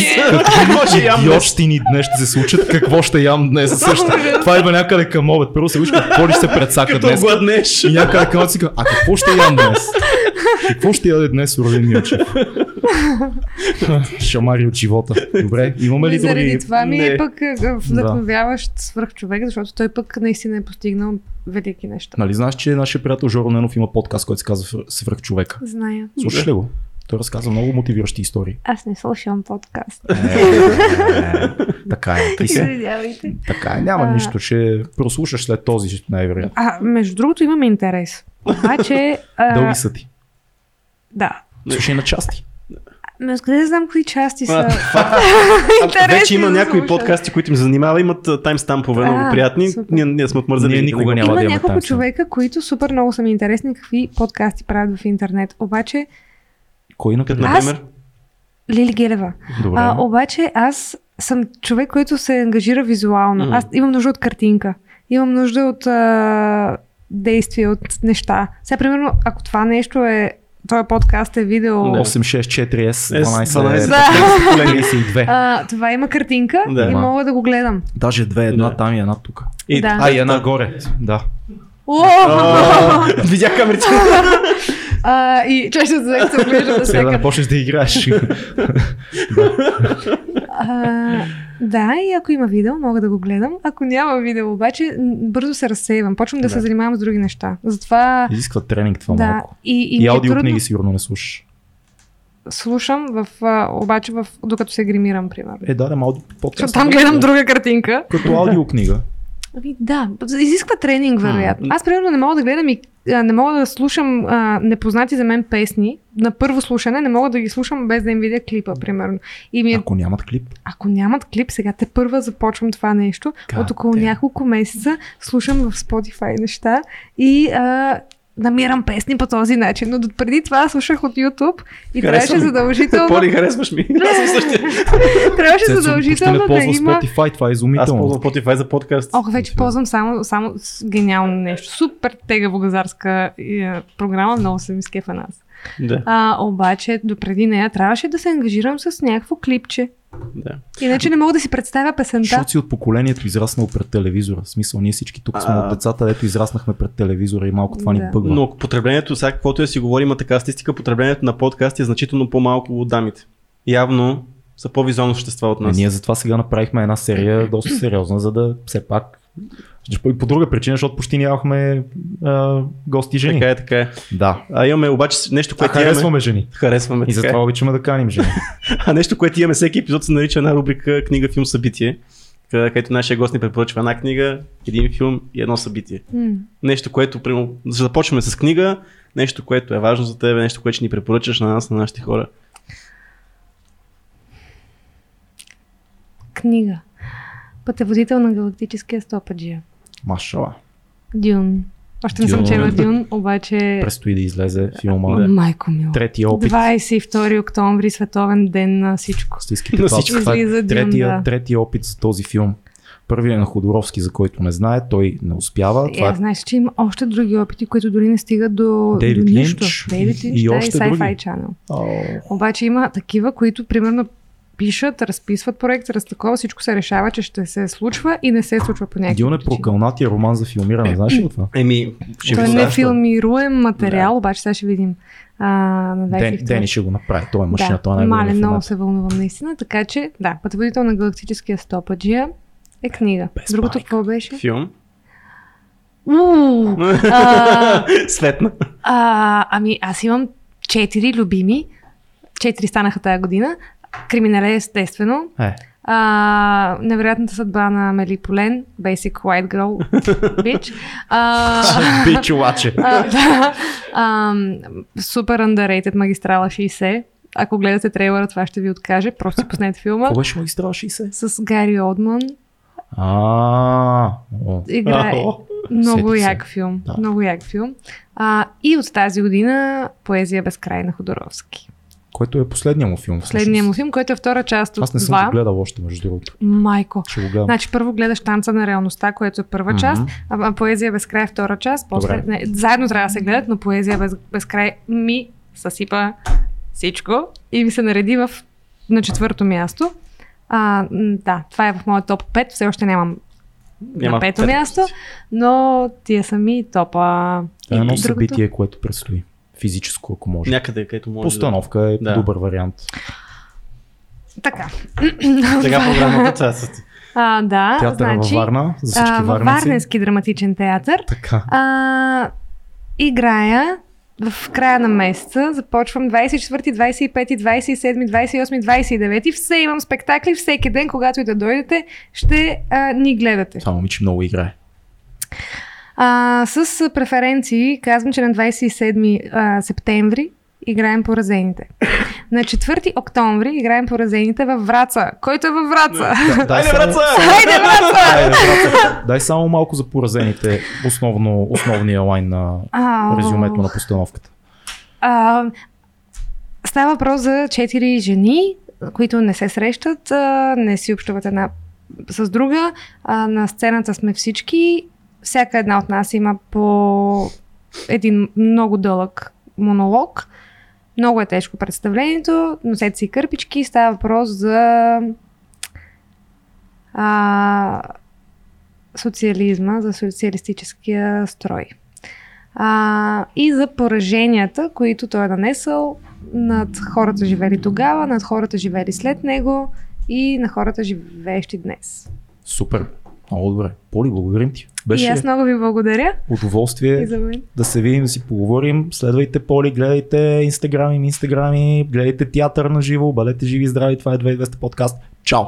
Какво ще ям днес? Днес ще се случат. Какво ще ям днес? Също. Това идва някъде към обед. Първо се вижда какво ли се предсака Като днес. гладнеш. И някъде към обед си казва, а какво ще ям днес? Какво ще яде днес Орлин Милчев? Шамари от живота. Добре, имаме ли заради други? това ми Не. е пък а, вдъхновяващ свръх човек, защото той пък наистина е постигнал велики неща. Нали знаеш, че нашия приятел Жоро Ненов има подкаст, който се казва Свръх човека? Зная. Слушаш ли го? Той разказва много мотивиращи истории. Аз не слушам подкаст. Е, така е. Ти. Извинявайте. Така е. Няма А. нищо. Ще прослушаш след този, най-вероятно. А, между другото имаме интерес. Обаче... а, Дълги са ти. Да. Слушай на части. Ме откъде да знам кои части са? Интересни Вече има някои подкасти, които им се занимава, имат таймстампове много приятни. Ние, ние сме отмързали. Ние никога няма Има да имаме няколко човека, които супер много са ми интересни какви подкасти правят в интернет. Обаче, Кой на например, Лили Гелева. Добре. А, обаче аз съм човек, който се ангажира визуално. Мгм. Аз имам нужда от картинка. Имам нужда от а, действия, от неща. Сега, примерно, ако това нещо е този подкаст е видео. Да. 864S 12, 12. Да. 32. А, това има картинка Да. и мога да го гледам. Даже две, една Да. там и една тук. И, Да. А, и една горе. Да. Видях камерите. И чай ще се се оглежда да Сега да почнеш да играеш. А, да, и ако има видео, мога да го гледам. Ако няма видео, обаче, бързо се разсейвам. Почвам да, Да. се занимавам с други неща. Затова. Изисква тренинг това да. малко. И, и, И, е аудиокниги трудно. сигурно не слушаш. Слушам, в, а, обаче в, докато се гримирам, примерно. Е, да, да, малко подкаст. там гледам друга картинка. Като аудиокнига. Ами да, изисква тренинг, вероятно. Аз, примерно, не мога да гледам и не мога да слушам а, непознати за мен песни. На първо слушане не мога да ги слушам без да им видя клипа, примерно. И ми е, Ако нямат клип. ако нямат клип, сега те първа започвам това нещо. God От около damn. няколко месеца слушам в Spotify неща и а, намирам песни по този начин. Но преди това слушах от YouTube и трябваше Харесва ми. задължително, Поли, харесваш ми. Аз съм същия. трябваше Цецо, задължително не да има... Spotify, това е Аз изумително. ползвам Spotify за подкаст. Ох, вече ползвам само, само гениално нещо. Супер тегаво газарска е, програма, много се ми скефа нас. Да, А, обаче, допреди нея трябваше да се ангажирам с някакво клипче. да. Иначе не мога да си представя песента. Защото си от поколението израснало пред телевизора. В смисъл, ние всички тук сме А. от децата, дето израснахме пред телевизора и малко това ни Да. бъгва. Но потреблението, сега каквото я си говорим, има така статистика, потреблението на подкасти е значително по-малко от дамите. Явно са по-визуално същества от Е, нас. ние затова сега направихме една серия доста сериозна, за да все пак и по друга причина, защото почти нямахме а, гости жени. Така е, така е. Да. А имаме обаче нещо, А което имаме. харесваме жени. Харесваме. И е. затова обичаме да каним жени. А нещо, което имаме всеки епизод се нарича една рубрика книга, филм, събитие, къ- където нашия гост ни препоръчва една книга, един филм и едно събитие. М. Нещо, което, примерно, за да започваме с книга, нещо, което е важно за теб, нещо, което ще ни препоръчаш на нас, на нашите хора. Книга. Пътеводител на галактическия стопаджия. Машала. Дюн. Още не съм Дюн. чела Дюн, обаче... Предстои да излезе филма. О, Майко мило. Третия опит. 22 октомври, световен ден на всичко. Стиските На всичко. Това е Излиза Дюн, третия, да. третия опит за този филм. Първият е на Ходоровски, за който не знае, той не успява. Това Е, е знаеш, че има още други опити, които дори не стигат до, Дейвид до Линч нищо. Дейвид и- Линч, и да, още и Sci-Fi други. Channel. О, Обаче има такива, които примерно пишат, разписват проект, раз такова, всичко се решава, че ще се случва и не се случва по някакви Дюн е прокълнатия роман за филмиране. Знаеш ли това? Еми, ще Той не филмируем материал, обаче сега ще видим. А, на Ден, 22. Дени ще го направи. Той е машина, да, той е най мале, много се вълнувам наистина, така че да, Пътеводител на галактическия стопаджия е книга. Без Другото паника. какво беше? Филм. Светна. а, ами аз имам четири любими. Четири станаха тази година. Криминале естествено. Е, А, невероятната съдба на Мели Полен. Basic White Girl Bitch. А, бич обаче. да. А, супер underrated магистрала 60. Ако гледате трейлера, това ще ви откаже. Просто си пуснете филма. Какво беше магистрал 60? С Гари Одман. А. Играе. Много як филм. Много як филм. И от тази година поезия безкрай на Ходоровски. Който е последния му филм. Последният му филм, който е втора част от Аз не съм два. го гледал още, между другото. Майко. Ще го гледам. Значи първо гледаш танца на реалността, което е първа част, Мгм. а, поезия безкрай е втора част. После, Добре. не, заедно трябва да се гледат, но поезия без, безкрай ми съсипа всичко и ми се нареди в, на четвърто място. А, да, това е в моя топ 5. Все още нямам Няма на пето пет място, но тия са ми топа. Това е едно събитие, което предстои. Физическо, ако може. Някъде, където може. Постановка е Да. добър вариант. Така. Да. Сега програмата са. А, да, Театъра значи, във Варна, за всички а, във. Варненски драматичен театър. Така. А, играя в края на месеца. Започвам 24, 25, 27, 28, 29. Все имам спектакли. Всеки ден, когато и да дойдете, ще а, ни гледате. Това момиче много играе. А, с преференции казвам, че на 27 а, септември играем поразените. На 4 октомври играем поразените във Враца. Който е във Враца? Да, дай, само, браца! Хайде, Враца! Браца! дай само малко за поразените, основно, основния лайн на резюмето на постановката. А, става въпрос за четири жени, които не се срещат, не си общуват една с друга. А, на сцената сме всички. Всяка една от нас има по един много дълъг монолог. Много е тежко представлението. Носете си кърпички. Става въпрос за а, социализма, за социалистическия строй а, и за пораженията, които той е нанесъл над хората живели тогава, над хората живели след него и на хората живеещи днес. Супер. Много добре. Поли, благодарим ти. И Беше аз много ви благодаря. удоволствие И да се видим, да си поговорим. Следвайте Поли, гледайте инстаграми, инстаграми, гледайте театър на живо, бъдете живи и здрави. Това е 2200 подкаст. Чао!